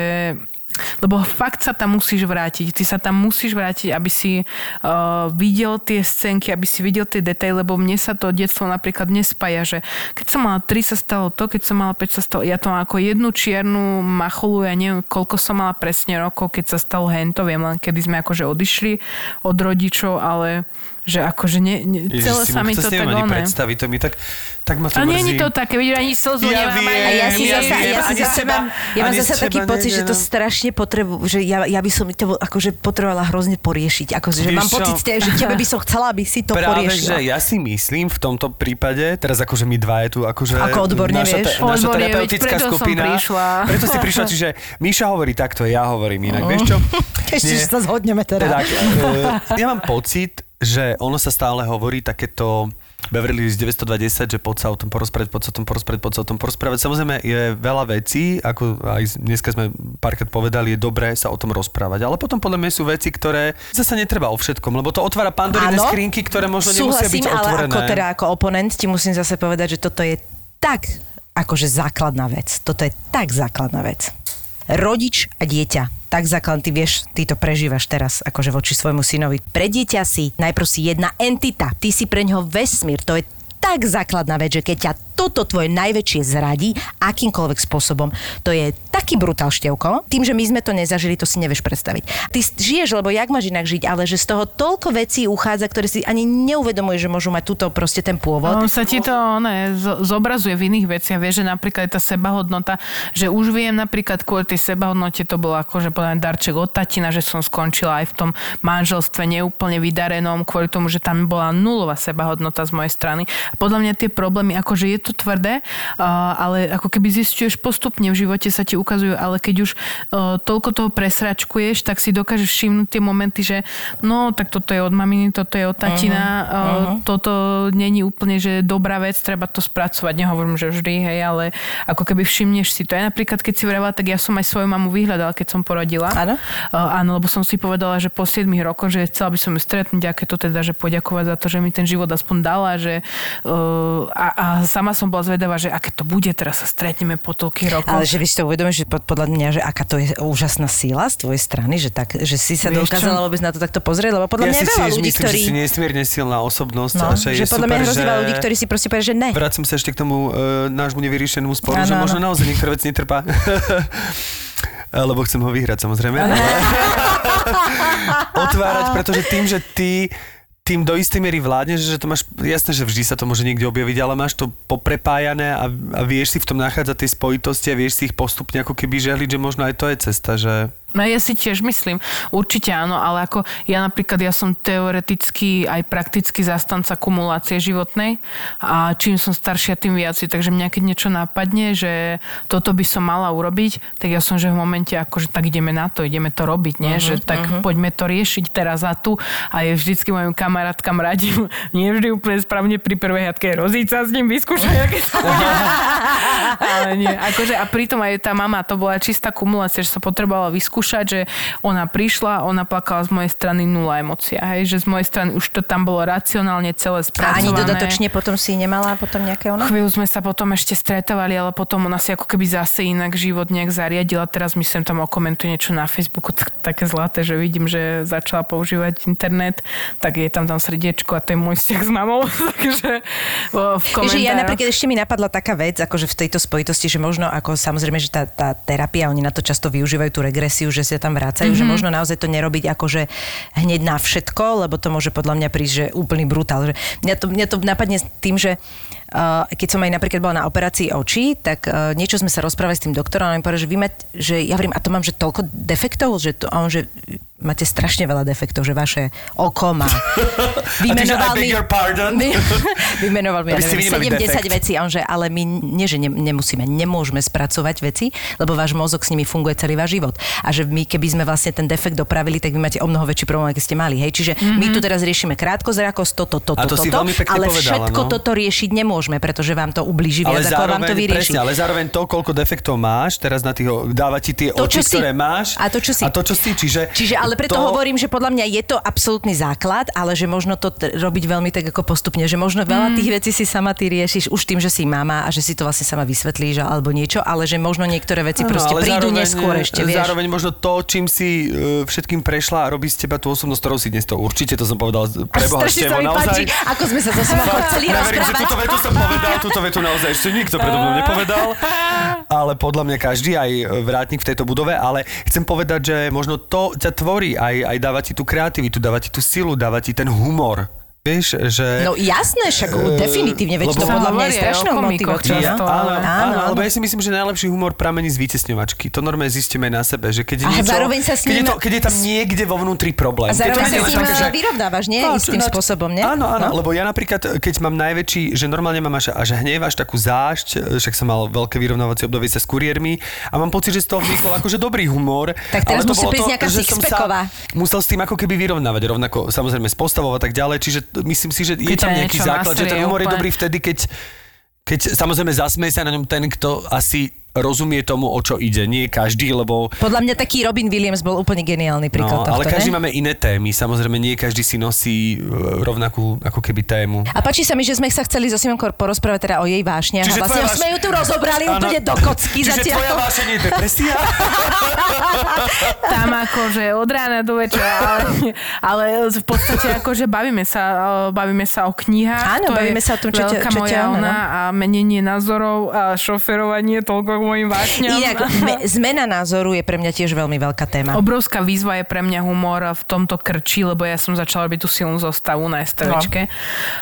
lebo fakt sa tam musíš vrátiť. Ty sa tam musíš vrátiť, aby si uh, videl tie scénky, aby si videl tie detaily, lebo mne sa to detstvo napríklad nespája, že keď som mala 3 sa stalo to, keď som mala 5 sa stalo, ja to mám ako jednu čiernu macholu, ja neviem, koľko som mala presne rokov, keď sa stalo hento, viem len, kedy sme akože odišli od rodičov, ale že akože ne, ne, Ježiš, celé sa mi to tak oné. predstaviť, to mi tak, tak ma to A nie je to také, vidíš, ani slzu Ja nemám. viem, ani- A ja si Ja zasa, viem, ja si zasa teba- mám, ja mám zasa taký pocit, že to no. strašne potrebu, že ja, ja by som to akože potrebovala hrozne poriešiť. Akože, že mám čo? pocit, že tebe by som chcela, aby si to Práve, poriešila. že ja si myslím v tomto prípade, teraz akože my dva je tu, akože Ako odborne naša, vieš? naša Odborne, terapeutická preto skupina. prišla. Preto si prišla, čiže Míša hovorí takto, ja hovorím inak, vieš čo? Ešte, že sa zhodneme teda. Teda, e, ja mám pocit, že ono sa stále hovorí takéto Beverly Hills 920, že poď sa o tom porozprávať, poď sa o tom porozprávať, poď sa o tom porozprávať. Samozrejme je veľa vecí, ako aj dneska sme párkrát povedali, je dobré sa o tom rozprávať. Ale potom podľa mňa sú veci, ktoré zase netreba o všetkom, lebo to otvára pandorine skrinky, ktoré možno nemusia byť ale otvorené. ako, teda, ako oponent ti musím zase povedať, že toto je tak akože základná vec. Toto je tak základná vec. Rodič a dieťa. Tak základný, ty vieš, ty to prežívaš teraz akože voči svojmu synovi. Pre dieťa si najprv si jedna entita, ty si pre ňoho vesmír, to je tak základná vec, že keď ťa toto tvoje najväčšie zradí akýmkoľvek spôsobom, to je taký brutál števko. Tým, že my sme to nezažili, to si nevieš predstaviť. Ty žiješ, lebo jak máš inak žiť, ale že z toho toľko vecí uchádza, ktoré si ani neuvedomuješ, že môžu mať túto proste ten pôvod. On sa ti to ne, zo- zobrazuje v iných veciach. Vieš, že napríklad tá sebahodnota, že už viem napríklad kvôli tej sebahodnote to bolo ako, že povedať darček od tatina, že som skončila aj v tom manželstve neúplne vydarenom, kvôli tomu, že tam bola nulová sebahodnota z mojej strany. Podľa mňa tie problémy, akože je to tvrdé, uh, ale ako keby zistuješ postupne v živote sa ti ukazujú, ale keď už uh, toľko toho presračkuješ, tak si dokážeš všimnúť tie momenty, že no, tak toto je od maminy, toto je od tatina, uh-huh, uh, toto není úplne, že dobrá vec, treba to spracovať. Nehovorím, že vždy, hej, ale ako keby všimneš si to. Ja napríklad, keď si vravela, tak ja som aj svoju mamu vyhľadala, keď som porodila. Áno? Áno, lebo som si povedala, že po 7 rokoch, že chcela by som ju stretnúť, aké to teda, že poďakovať za to, že mi ten život aspoň dala, že uh, a, a, sama som bola zvedavá, že aké to bude, teraz sa stretneme po toľkých rokoch. Ale že vy si to uvedomíš, že pod, podľa mňa, že aká to je úžasná síla z tvojej strany, že, tak, že si sa Vieš dokázala čo? vôbec na to takto pozrieť, lebo podľa ja mňa si je veľa ľudí, myslím, ktorí... že si nesmierne silná osobnosť. No, a že, že je podľa super, mňa hrozí že... ľudí, ktorí si proste povedia, že ne. Vrátim sa ešte k tomu e, nášmu nevyriešenému sporu, Áno, že áno. možno naozaj niektoré veci netrpá. Lebo chcem ho vyhrať samozrejme. Ale... Otvárať, pretože tým, že ty tým do istej miery vládneš, že to máš, jasné, že vždy sa to môže niekde objaviť, ale máš to poprepájané a, a vieš si v tom nachádzať tie spojitosti a vieš si ich postupne ako keby žehliť, že možno aj to je cesta, že No ja si tiež myslím, určite áno, ale ako ja napríklad, ja som teoreticky aj prakticky zastanca kumulácie životnej a čím som staršia, tým viac. Takže mňa keď niečo napadne, že toto by som mala urobiť, tak ja som, že v momente akože tak ideme na to, ideme to robiť, nie? Uh-huh, že tak uh-huh. poďme to riešiť teraz a tu a je vždycky mojim kamarátkam radím, nie vždy úplne správne pri prvej hádke rozíca s ním vyskúšať, aké bude. Ale nie, akože a pritom aj tá mama, to bola čistá kumulácia, že sa potrebovala vyskúšať, že ona prišla, ona plakala z mojej strany nula emócia, hej, že z mojej strany už to tam bolo racionálne celé A spracované. ani dodatočne potom si nemala potom nejaké ono? Chvíľu sme sa potom ešte stretávali, ale potom ona si ako keby zase inak život nejak zariadila. Teraz myslím, tam okomentuje niečo na Facebooku, tak, také zlaté, že vidím, že začala používať internet, tak je tam tam srdiečko a to je môj vzťah s mamou. Takže v že ja komentároch- napríklad ešte mi napadla taká vec, akože v tejto spojitosti, že možno ako samozrejme, že tá, tá terapia, oni na to často využívajú tú regresiu, že sa tam vrácajú, mm-hmm. že možno naozaj to nerobiť akože hneď na všetko, lebo to môže podľa mňa prísť, že úplný brutál. Že mňa, to, mňa to napadne s tým, že uh, keď som aj napríklad bola na operácii očí, tak uh, niečo sme sa rozprávali s tým doktorom a on mi povedal, že vy mať, že ja hovorím, a to mám, že toľko defektov, že to, a on, že máte strašne veľa defektov, že vaše oko má. Pardon? mi, vymenoval mi, ja Aby ste neviem, vnímali 7-10 defekt. vecí, a on, že ale my nie, že ne, nemusíme, nemôžeme spracovať veci, lebo váš mozog s nimi funguje celý váš život. A že my, keby sme vlastne ten defekt dopravili, tak vy máte o mnoho väčší problém, aký ste mali. Hej? Čiže mm-hmm. my tu teraz riešime krátkozrakosť, toto, toto, to toto, veľmi pekne ale povedala, všetko no. toto riešiť nemôžeme, pretože vám to ublíži viac, ako vám to vyrieši. presne, ale zároveň to, koľko defektov máš, teraz na tých, dáva ti tie To, oči, čo si. ktoré máš. A to, čo si. A to, čo si. Čiže, Čiže ale preto to... hovorím, že podľa mňa je to absolútny základ, ale že možno to t- robiť veľmi tak ako postupne, že možno veľa tých vecí si sama ty riešiš už tým, že si mama a že si to vlastne sama vysvetlíš alebo niečo, ale že možno niektoré veci Áno, proste prídu zároveň, neskôr ešte, vieš. Zároveň možno to, čím si uh, všetkým prešla a robí z teba tú osobnosť, ktorou si dnes to určite, to som povedal, preboha Števo, mi páči, naozaj. ako sme sa so Simochou chceli Ja verím, že rozprávať. túto vetu som povedal, túto vetu naozaj ešte nikto predo mnou nepovedal, ale podľa mňa každý, aj vrátnik v tejto budove, ale chcem povedať, že možno to ťa tvorí, aj, aj dáva ti tú kreativitu, dáva ti tú silu, dáva ti ten humor. Vieš, že... No jasné, však Eh, definitívne, veď to podľa mňa je aj strašnou motiváciou. no. áno, áno, áno, áno, lebo áno. ja si myslím, že najlepší humor pramení z vytesňovačky. To normálne zistíme na sebe, že keď je, A niečo, zároveň sa s keď, je ním- to, keď je tam niekde vo vnútri problém. A zároveň sa s ním že- vyrovnávaš, nie? No, Istým čo- spôsobom, nie? Áno, áno, No. lebo ja napríklad, keď mám najväčší, že normálne mám až, až hnevaš takú zášť, však som mal veľké vyrovnávacie obdobie sa s kuriérmi a mám pocit, že z toho vznikol akože dobrý humor. Tak teraz musí prísť nejaká. Musel s tým ako keby vyrovnávať, rovnako samozrejme s postavou a tak ďalej, čiže myslím si, že je tam nejaký základ, že ten humor je dobrý vtedy, keď keď samozrejme zasmeje sa na ňom ten, kto asi rozumie tomu, o čo ide. Nie každý, lebo Podľa mňa taký Robin Williams bol úplne geniálny no, príklad tohto, ale každý ne? máme iné témy. Samozrejme, nie každý si nosí e, rovnakú ako keby tému. A páči sa mi, že sme sa chceli so Simonkou porozprávať teda o jej vášniach. Čiže a vlastne už sme váš- ju tu rozobrali Áno. úplne do kocky Čiže zatiaľ. tvoja vášeň je depresia? Tam akože od rána do večera, ale, ale v podstate akože bavíme sa, bavíme sa o knihách. Áno, to bavíme sa o tom, čo ťa- čo ťa moja no. ona a menenie názorov a šoferovanie toľko k mojim vášňam. Inak, me, zmena názoru je pre mňa tiež veľmi veľká téma. Obrovská výzva je pre mňa humor v tomto krči, lebo ja som začala robiť tú silnú zostavu na STVčke.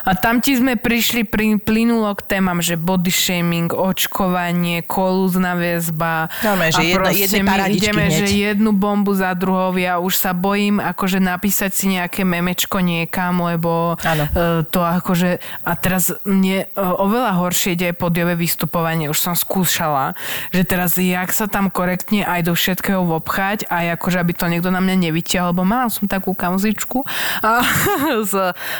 A tam ti sme prišli pri, plynulo k témam, že body shaming, očkovanie, kolúzna väzba. Normálne, že a jedno- proste jednej my ideme, hneď. že jednu bombu za druhou. Ja už sa bojím akože napísať si nejaké memečko niekam, lebo Áno. e, to akože... A teraz mne e, oveľa horšie ide aj podiové vystupovanie. Už som skúšala, že teraz jak sa tam korektne aj do všetkého vobchať aj akože aby to niekto na mňa nevytiahol, lebo mala som takú kamzičku a, s,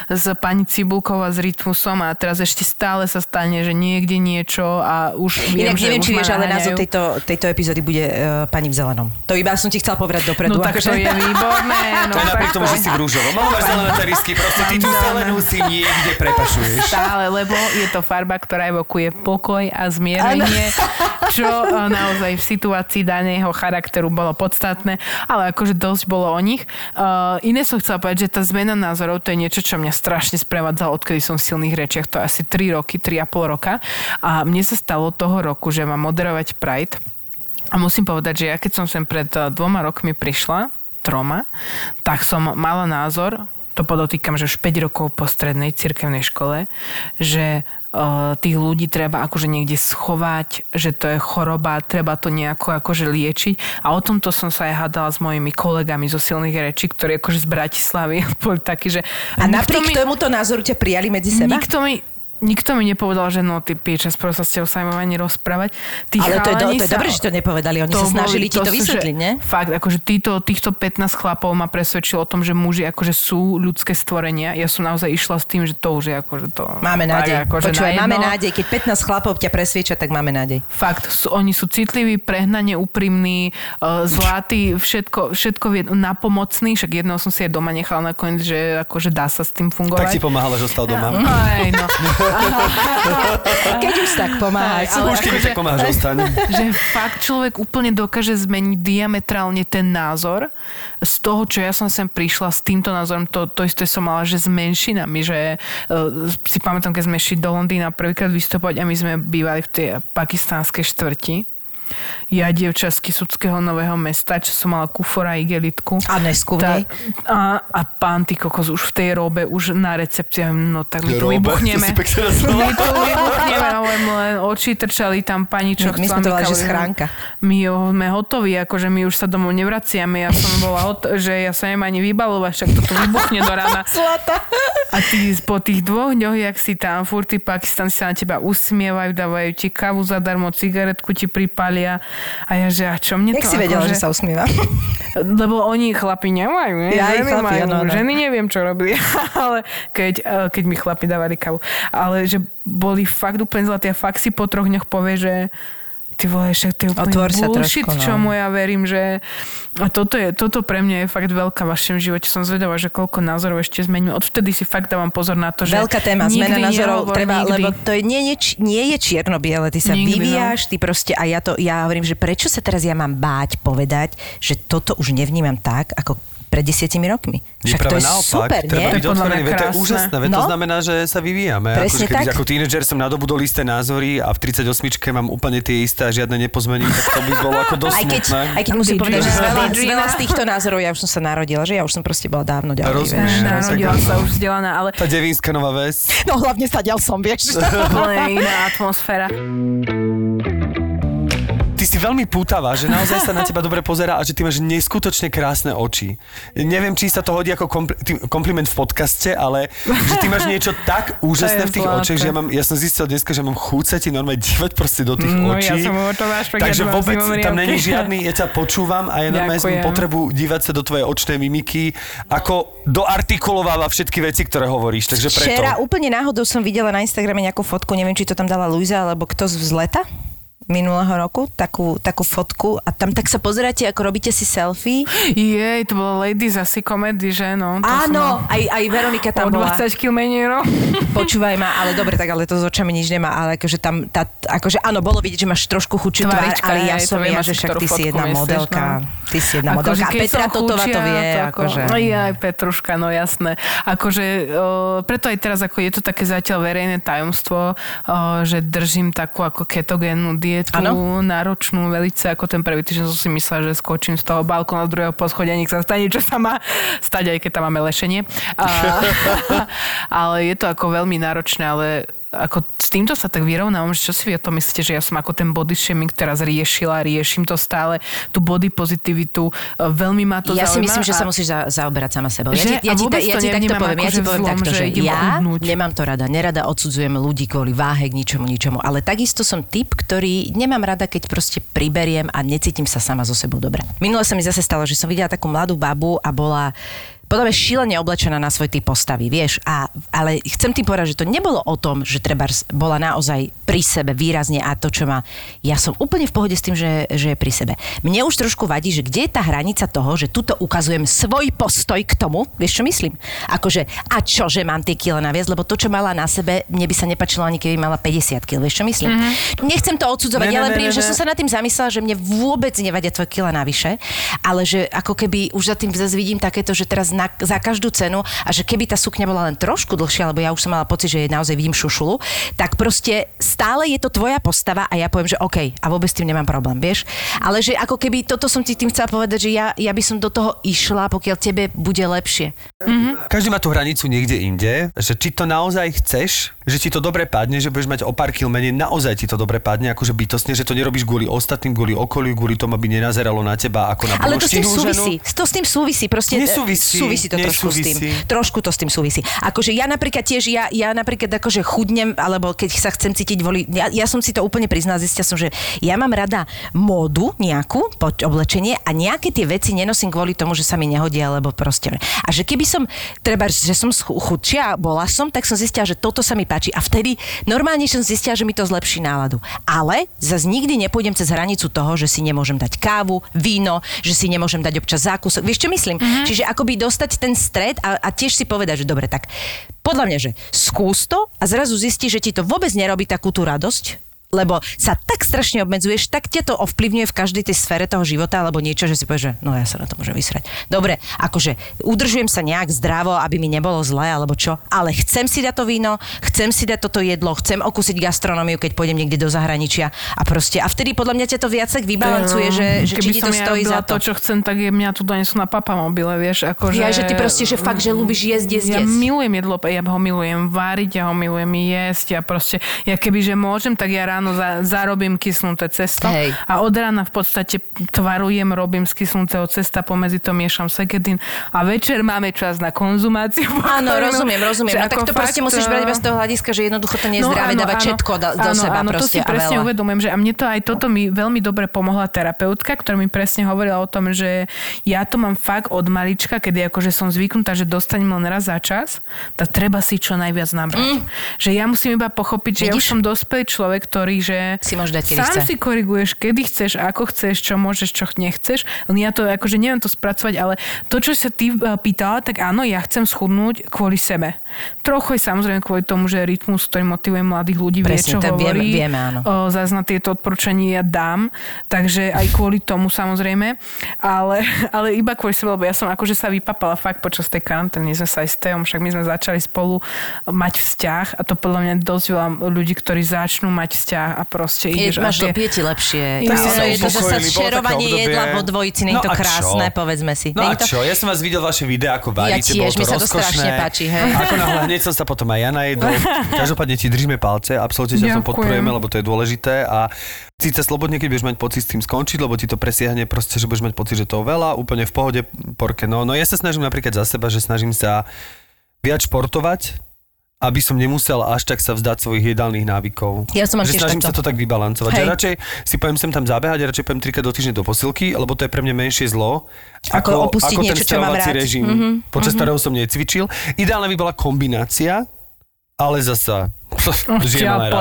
s pani Cibulkou a s Rytmusom a teraz ešte stále sa stane, že niekde niečo a už viem, Inak že neviem, či vieš, ale názov tejto, tejto epizódy bude uh, pani v zelenom. To iba som ti chcela povedať dopredu. No tak to akože- je výborné. No, To je napriek tomu, to- že si v rúžovom. Malo máš zelené terisky, proste ty tú zelenú si niekde prepašuješ. Stále, lebo je to farba, ktorá evokuje pokoj a zmierenie, čo naozaj v situácii daného charakteru bolo podstatné, ale akože dosť bolo o nich. Uh, iné som chcela povedať, že tá zmena názorov to je niečo, čo mňa strašne sprevádzalo, odkedy som v silných rečiach, to je asi 3 roky, 3,5 roka. A mne sa stalo toho roku, že mám moderovať Pride a musím povedať, že ja keď som sem pred eh, dvoma rokmi prišla, troma, tak som mala názor, to podotýkam, že už 5 rokov po strednej cirkevnej škole, že uh, tých ľudí treba akože niekde schovať, že to je choroba, treba to nejako akože liečiť. A o tomto som sa aj hádala s mojimi kolegami zo silných rečí, ktorí akože z Bratislavy boli takí, že... A nikto napriek mi- tomuto názoru ťa prijali medzi seba? Nikto mi, nikto mi nepovedal, že no ty pieča, skoro sa s tebou sa ani rozprávať. Tí Ale to je, do, to je sa- dobré, že to nepovedali. Oni sa snažili ti to sú, vysvetliť, že, ne? Fakt, akože títo, týchto 15 chlapov ma presvedčilo o tom, že muži akože sú ľudské stvorenia. Ja som naozaj išla s tým, že to už je akože to... Máme tak nádej. Akože Počúvaj, na máme nádej. Keď 15 chlapov ťa presvieča, tak máme nádej. Fakt, sú, oni sú citliví, prehnane úprimní, uh, zlatí, všetko, všetko vie, napomocní, však jedného som si aj doma nechala nakoniec, že akože dá sa s tým fungovať. Tak ti pomáhala, že ostal doma. Aj, no. Keď už tak pomáhaj. Aj, Už keď akože- tak pomáhaš, ostaň. že fakt človek úplne dokáže zmeniť diametrálne ten názor z toho, čo ja som sem prišla s týmto názorom, to, to isté som mala, že s menšinami, že uh, si pamätám, keď sme šli do Londýna prvýkrát vystupovať a my sme bývali v tej pakistánskej štvrti. Ja, dievča z Kisuckého nového mesta, čo som mala kufora a igelitku. A nesku a, a pán ty kokos už v tej robe, už na recepcii, no tak my tu vybuchneme. My tu vybuchneme, len oči trčali tam pani, čo My- my chcela sme to že schránka. My sme hotoví, akože my už sa domov nevraciame. Ja som bola hot- že ja sa neviem ani vybalovať, však to tu vybuchne do rána. Zlata. A ty po tých dvoch dňoch, jak si tam, furt tí Pakistanci sa na teba usmievajú, dávajú ti kávu zadarmo, cigaretku ti pripália. A ja, že a čo mne Jak to si vedela, akože- že sa usmieva? lebo oni chlapi nemajú, ne? Ja, ženy chlapi, majú. áno, áno. Ženy neviem, čo robili, ale keď, eh, keď mi chlapi dávali kávu. Ale že boli fakt úplne zlatí a fakt si po troch dňoch povie, že ty vole, však to je úplne Otvor sa bullshit, trošku, no. čomu ja verím, že a toto, je, toto pre mňa je fakt veľká v vašom živote. Som zvedavá, že koľko názorov ešte zmením. Odvtedy si fakt dávam pozor na to, že Veľká téma, zmena názorov treba, nikdy. lebo to je, nie, nie, nie je čierno-biele, ty sa Nikdy, no. vyvíjaš, ty proste, a ja to, ja hovorím, že prečo sa teraz ja mám báť povedať, že toto už nevnímam tak, ako pred desiatimi rokmi. Však to je naopak, super, treba nie? byť To je podľa otvorený, to je úžasné, veď to No. znamená, že sa vyvíjame. Presne keď tak. ako tínedžer som nadobudol isté názory a v 38 mám úplne tie isté a žiadne nepozmením, tak to by bolo ako dosť Aj keď, smutné. aj keď musím povedať, že veľa, veľa z týchto názorov ja už som sa narodila, že ja už som proste bola dávno ďalej. Rozumiem. vieš. no, Narodila sa už vzdelaná, ale Tá devínska nová ves. No hlavne stadiaľ som, vieš. úplne iná atmosféra. Si veľmi pútavá, že naozaj sa na teba dobre pozerá a že ty máš neskutočne krásne oči. Neviem, či sa to hodí ako ty- kompliment v podcaste, ale že ty máš niečo tak úžasné v tých zlaté. očiach, že ja, mám, ja som zistil dneska, že mám chuť sa ti normálne dívať proste do tých No, ja očí. som očová špek, Takže ja vôbec tam není žiadny, ja ťa počúvam a ja normálne som potrebu dívať sa do tvojej očnej mimiky, ako doartikulováva všetky veci, ktoré hovoríš. Takže preto. Včera úplne náhodou som videla na Instagrame nejakú fotku, neviem, či to tam dala Luisa, alebo kto z vzleta. Minulého roku, takú, takú fotku a tam tak sa pozeráte, ako robíte si selfie. Jej, to bola Ladies asi komedy, že no? To Áno, som- aj, aj Veronika O tam bola. 20 kg menej, no. Počúvaj ma, ale dobre, tak ale to s očami nič nemá, ale akože tam, tá, akože áno, bolo vidieť, že máš trošku chučiu tvár, ale ja som ja, že však ty si jedna myslíš, modelka. no. Ty si jedna Akože modelka. A Petra Totová to vie. to ako, Akože. Aj, aj Petruška, no jasné. Akože, o, preto aj teraz, ako je to také zatiaľ verejné tajomstvo, o, že držím takú ako ketogénnu dietu, Áno. náročnú velice, ako ten prvý týždeň som si myslela, že skočím z toho balkóna z druhého poschodia, nech sa stane, čo sa má stať, aj keď tam máme lešenie. A, ale je to ako veľmi náročné, ale ako s týmto sa tak vyrovnávam, že čo si vy o tom myslíte, že ja som ako ten body shaming teraz riešila, riešim to stále, tú body pozitivitu, e, veľmi ma to ja si myslím, že sa musíš za, zaoberať sama sebou. Že? Ja ti, ja ti, ja ti takto poviem, ja ti poviem zlom, takto, že že ja uhnúť. nemám to rada. Nerada odsudzujem ľudí kvôli váhe k ničomu, ničomu. Ale takisto som typ, ktorý nemám rada, keď proste priberiem a necítim sa sama so sebou dobre. Minule sa mi zase stalo, že som videla takú mladú babu a bola podľa mňa šílene oblečená na svoj typ postavy, vieš. A, ale chcem tým povedať, že to nebolo o tom, že treba bola naozaj pri sebe výrazne a to, čo má. Ja som úplne v pohode s tým, že, že je pri sebe. Mne už trošku vadí, že kde je tá hranica toho, že tuto ukazujem svoj postoj k tomu, vieš čo myslím? Akože, a čo, že mám tie kila naviac, lebo to, čo mala na sebe, mne by sa nepačilo ani keby mala 50 kg, vieš čo myslím? Mm-hmm. Nechcem to odsudzovať, Ne, ja len príjem, že som sa nad tým zamyslela, že mne vôbec nevadia tvoje kila navyše, ale že ako keby už za tým zase vidím takéto, že teraz na, za každú cenu a že keby tá sukňa bola len trošku dlhšia, lebo ja už som mala pocit, že je naozaj vidím šušulu, tak proste stále je to tvoja postava a ja poviem, že OK, a vôbec s tým nemám problém, vieš? Ale že ako keby toto som ti tým chcela povedať, že ja, ja by som do toho išla, pokiaľ tebe bude lepšie. Každý má tú hranicu niekde inde, že či to naozaj chceš, že ti to dobre padne, že budeš mať o pár kil menej, naozaj ti to dobre padne, akože bytostne, že to nerobíš kvôli ostatným, kvôli okoliu, kvôli tomu, aby nenazeralo na teba ako na Ale to s tým polštinú ženu. súvisí. To s tým súvisí. Proste, Nesúvisí, Súvisí to trošku s tým. nesúvisí. Trošku to s tým súvisí. Akože ja napríklad tiež, ja, ja napríklad akože chudnem, alebo keď sa chcem cítiť voli, ja, ja som si to úplne priznala, zistila som, že ja mám rada módu nejakú, poď oblečenie a nejaké tie veci nenosím kvôli tomu, že sa mi nehodia, alebo proste. A že keby som, treba, že som chudšia, bola som, tak som zistila, že toto sa mi páči. A vtedy normálne som zistila, že mi to zlepší náladu. Ale zase nikdy nepôjdem cez hranicu toho, že si nemôžem dať kávu, víno, že si nemôžem dať občas zákusok. Vieš, čo myslím? Mm-hmm. Čiže akoby dostať ten stred a, a tiež si povedať, že dobre, tak podľa mňa, že skús to a zrazu zistíš, že ti to vôbec nerobí takú tú radosť, lebo sa tak strašne obmedzuješ, tak ťa to ovplyvňuje v každej tej sfére toho života alebo niečo, že si povieš, že no ja sa na to môžem vysrať. Dobre, akože udržujem sa nejak zdravo, aby mi nebolo zle alebo čo, ale chcem si dať to víno, chcem si dať toto jedlo, chcem okúsiť gastronómiu, keď pôjdem niekde do zahraničia a proste a vtedy podľa mňa ťa to viac tak vybalancuje, že, že či Keby ti som to ja stojí za to. to, čo chcem, tak je, mňa tu donesú na papamobile, vieš, akože... Ja, že ty proste, že fakt, že ľúbiš jesť, jesť, Ja jesť. milujem jedlo, ja ho milujem váriť, ja ho milujem jesť, ja proste, ja keby, že môžem, tak ja ráno za, zarobím kysnuté cesto Hej. a od rána v podstate tvarujem, robím z kysnutého cesta, pomedzi to miešam sekedín a večer máme čas na konzumáciu. Áno, rozumiem, rozumiem. No, tak to proste fakt, musíš brať iba eh, z toho hľadiska, že jednoducho to nie je zdravé dávať všetko do, do áno, seba áno, to proste si a presne veľa. uvedomujem, že a mne to aj toto mi veľmi dobre pomohla terapeutka, ktorá mi presne hovorila o tom, že ja to mám fakt od malička, kedy akože som zvyknutá, že dostanem len raz za čas, tak treba si čo najviac nabrať. Že ja musím iba pochopiť, že ja už Mm. Vidíš? som dospelý človek, ktorý, že Si môže dať, kedy sám chce. si koriguješ, kedy chceš, ako chceš, čo môžeš, čo nechceš. Len ja to akože neviem to spracovať, ale to, čo sa ty eh, pýtala, tak áno, ja chcem schudnúť kvôli sebe. Trochu je samozrejme kvôli tomu, že rytmus, ktorý motivuje mladých ľudí, vie, Presne, čo to vieme- hovorí. vieme, áno. Zás na tieto odporúčania ja dám, takže aj kvôli tomu samozrejme, ale, ale iba kvôli sebe, lebo ja som akože sa vypapala fakt počas tej karantény, sme sa aj s Teom, však my sme začali spolu mať vzťah a to podľa mňa dosť veľa ľudí, ktorí začnú mať vzťah a proste Je, ideš máš a to tie- pije ti lepšie. Tak ste sa je to šerovanie jedla vo dvojici, nie je No to a čo? krásne, povedzme si. No Nie a je to... čo? Ja som vás videl vaše videá, ako varíte, tiež, bolo to mi sa to strašne páči, hej. Ako náhle hneď som sa potom aj ja najedol. Každopádne ti držíme palce, absolútne ťa som podporujeme, lebo to je dôležité a síce slobodne, keď budeš mať pocit s tým skončiť, lebo ti to presiahne proste, že budeš mať pocit, že to je veľa, úplne v pohode, porke. No, no ja sa snažím napríklad za seba, že snažím sa viac športovať, aby som nemusel až tak sa vzdať svojich jedálnych návykov. Ja som že snažím takto. sa to tak vybalancovať. Hej. Že radšej si poviem sem tam zabehať, radšej poviem trikrát do týždňa do posilky, lebo to je pre mňa menšie zlo. Ako opustiť ako niečo, ten stravovací režim, mm-hmm. počas ktorého som necvičil. Ideálne by bola kombinácia, ale zasa... Žijem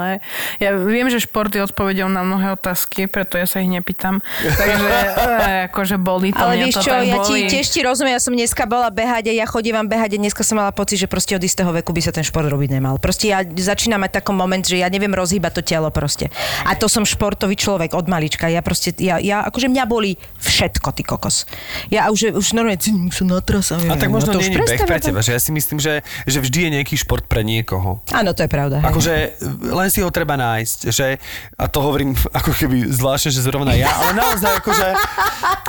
hej. Ja viem, že šport je odpovedou na mnohé otázky, preto ja sa ich nepýtam. Takže eh, akože boli to, Ale vieš to čo, ja ti tiež ti rozumiem, ja som dneska bola behať a ja chodívam behať a dneska som mala pocit, že proste od istého veku by sa ten šport robiť nemal. Proste ja začínam mať taký moment, že ja neviem rozhýbať to telo proste. A to som športový človek od malička. Ja proste, ja, ja akože mňa boli všetko, ty kokos. Ja už, už normálne, "Ty, už som na trase. A tak možno to nie už je beh pre teba, že ja si myslím, že, že vždy je nejaký šport pre niekoho. Áno, to je pravda. Akože len si ho treba nájsť, že, a to hovorím ako keby zvláštne, že zrovna ja, ale naozaj akože,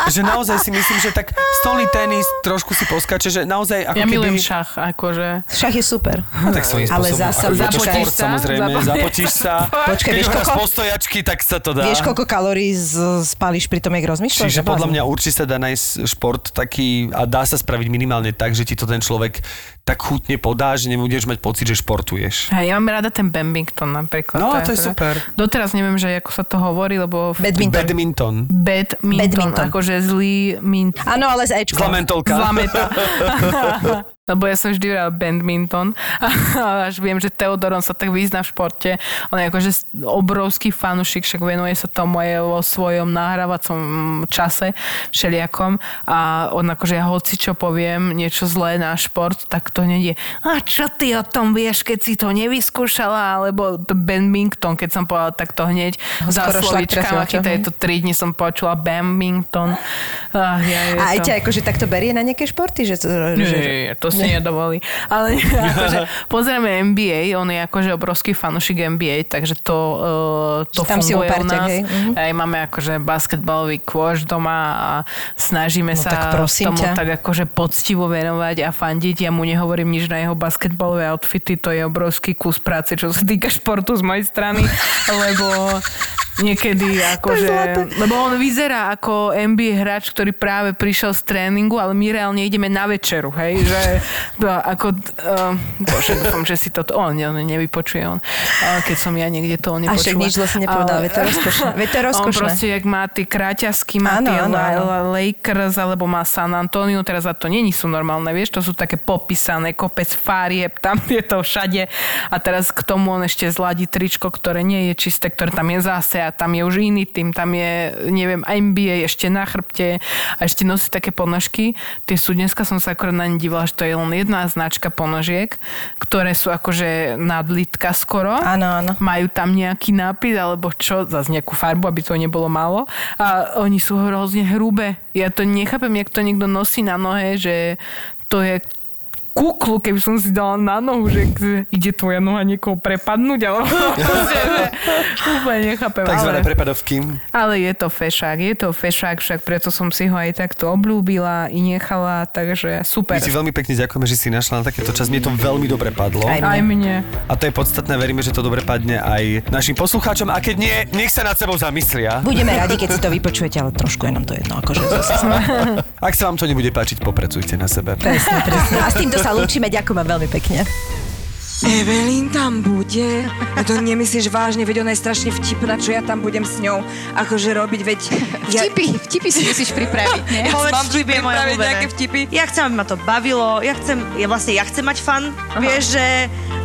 že naozaj si myslím, že tak stolný tenis trošku si poskače, že naozaj ako Ja keby... milujem šach, akože... Šach je super. No, tak svojím Ale spôsobom. zasa ako je to zapotíš šport, sa, samozrejme, zapo- zapotíš sa. Počkaj, vieš, koľko- po stojačky, tak sa to dá. Vieš, koľko kalórií spálíš pri tom, jak rozmýšľaš? Čiže Že podľa mňa určite sa dá nájsť šport taký a dá sa spraviť minimálne tak, že ti to ten človek tak chutne podá, že nebudeš mať pocit, že športuješ. Hej, ja mám rada ten Bambington napríklad. No, to je akože- super. Doteraz neviem, že ako sa to hovorí, lebo... v- Badminton. Badminton. Badminton, Badminton. akože zlý mint. Áno, ale z Ečko. Zlá mentolka. Lebo ja som vždy hral badminton a až viem, že Teodoron sa tak vyzná v športe. On je akože obrovský fanušik, však venuje sa tomu aj vo svojom nahrávacom čase všelijakom a on akože ja hoci čo poviem niečo zlé na šport, tak to je a čo ty o tom vieš, keď si to nevyskúšala, alebo to badminton, keď som povedala tak to hneď za čo? chytajú to tri dni som počula badminton. Ach, ja, A aj to... ťa akože takto berie na nejaké športy? Že, Nie, že, nie, nie, to si nedovolí. Ale akože, pozrieme NBA, on je akože obrovský fanušik NBA, takže to, uh, to Tam si funguje u upártek, nás. hej? Mhm. Aj máme akože basketbalový kôš doma a snažíme No sa tak tomu ťa. tak akože poctivo venovať a fandiť. Ja mu nehovorím nič na jeho basketbalové outfity, to je obrovský kus práce, čo sa týka športu z mojej strany, lebo niekedy akože, lebo on vyzerá ako NBA hráč, ktorý práve prišiel z tréningu, ale my reálne ideme na večeru, hej, že to, ako, uh, bože, dúfam, že si to, on, on nevypočuje on, uh, keď som ja niekde to on A však nič zle nepovedal, veď to rozkošné. Veď to je On rozkošné. proste, jak má tie kráťasky, má Áno, tie áno, áno. Lakers, alebo má San Antonio, teraz za to není sú normálne, vieš, to sú také popísané, kopec farieb, tam je to všade. A teraz k tomu on ešte zladí tričko, ktoré nie je čisté, ktoré tam je zase a tam je už iný tým, tam je, neviem, NBA ešte na chrbte a ešte nosí také ponožky. Tie sú, dneska som sa akorát na ne dívala, že to je len jedna značka ponožiek, ktoré sú akože nadlitka skoro. Áno, áno. Majú tam nejaký nápis alebo čo, zase nejakú farbu, aby to nebolo málo. A oni sú hrozne hrubé. Ja to nechápem, jak to niekto nosí na nohe, že to je kuklu, keby som si dala na nohu, že ide tvoja noha niekoho prepadnúť, že úplne nechápem. Takzvané ale, prepadovky. ale je to fešák, je to fešák, však preto som si ho aj takto obľúbila i nechala, takže My super. ti veľmi pekne ďakujeme, že si našla na takéto čas. Mne to veľmi dobre padlo. Aj Aj mne. A to je podstatné, veríme, že to dobre padne aj našim poslucháčom. A keď nie, nech sa nad sebou zamyslia. Budeme radi, keď si to vypočujete, ale trošku je nám to jedno. Akože. Ak sa vám to nebude páčiť, popracujte na sebe. presne, presne. A s týmto sa lúčime. Ďakujem vám veľmi pekne. Evelyn tam bude? No to nemyslíš vážne, veď ona je strašne vtipná, čo ja tam budem s ňou akože robiť, veď... Ja... Vtipy, vtipy si musíš pripraviť, nie? Povedz, Mám vtipy, vtipy moje pripraviť nejaké vtipy. Ja chcem, aby ma to bavilo, ja chcem, ja vlastne ja chcem mať fan, vieš, že...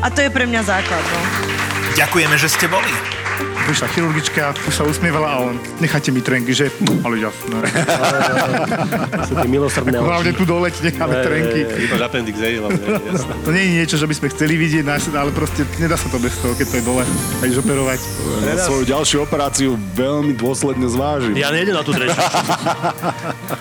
A to je pre mňa základ, no. Ďakujeme, že ste boli. Prišla chirurgička, už sa usmievala a on, necháte mi trenky, že? Ale jasné. Sú tie milosrdné Hlavne tu dole ti necháme trenky. Iba appendix, hej, hlavne, jasné. To nie je niečo, že by sme chceli vidieť, ale proste nedá sa to bez toho, keď to je dole. Aj operovať. Svoju ďalšiu operáciu veľmi dôsledne zvážim. Ja nejdem na tú tretiu.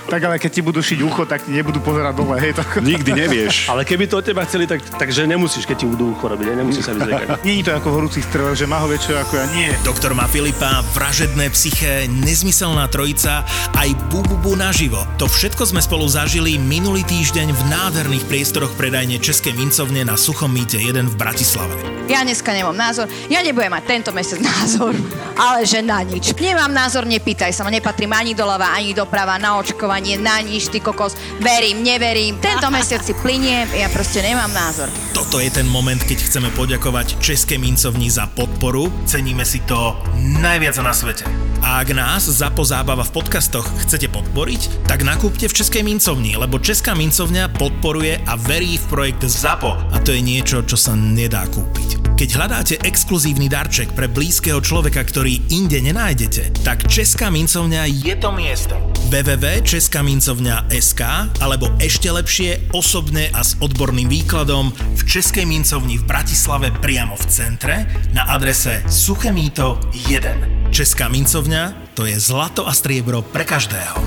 Tak ale keď ti budú šiť ucho, tak ti nebudú pozerať dole, hej. Tak... Nikdy nevieš. Ale keby to od teba chceli, tak, takže nemusíš, keď ti budú ucho robiť, nemusíš sa vyzriekať. Není to ako horúcich strelách, že má ho väčšie ako ja. Nie. Doktor má Filipa, Vražedné psyché, Nezmyselná trojica, aj Bububu naživo. To všetko sme spolu zažili minulý týždeň v nádherných priestoroch predajne Českej mincovne na Suchom mýte 1 v Bratislave. Ja dneska nemám názor. Ja nebudem mať tento mesiac názor, ale že na nič. Nemám názor, nepýtaj sa ma. Nepatrím ani doľava, ani doprava, na očkovanie, na nič, ty kokos. Verím, neverím. Tento mesiac si pliniem, ja proste nemám názor. Toto je ten moment, keď chceme poďakovať Českej mincovni za podporu. Ceníme si to najviac na svete. A ak nás ZAPO Zábava v podcastoch chcete podporiť, tak nakúpte v Českej mincovni, lebo Česká mincovňa podporuje a verí v projekt ZAPO. A to je niečo, čo sa nedá kúpiť. Keď hľadáte exkluzívny darček pre blízkeho človeka, ktorý inde nenájdete, tak Česká mincovňa je to miesto. www.českamincovňa.sk alebo ešte lepšie osobne a s odborným výkladom v Českej mincovni v Bratislave priamo v centre na adrese Suché Míto 1. Česká mincovňa to je zlato a striebro pre každého.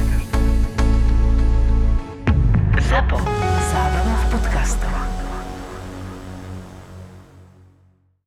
ZAPO. Zábrná v podcastovách.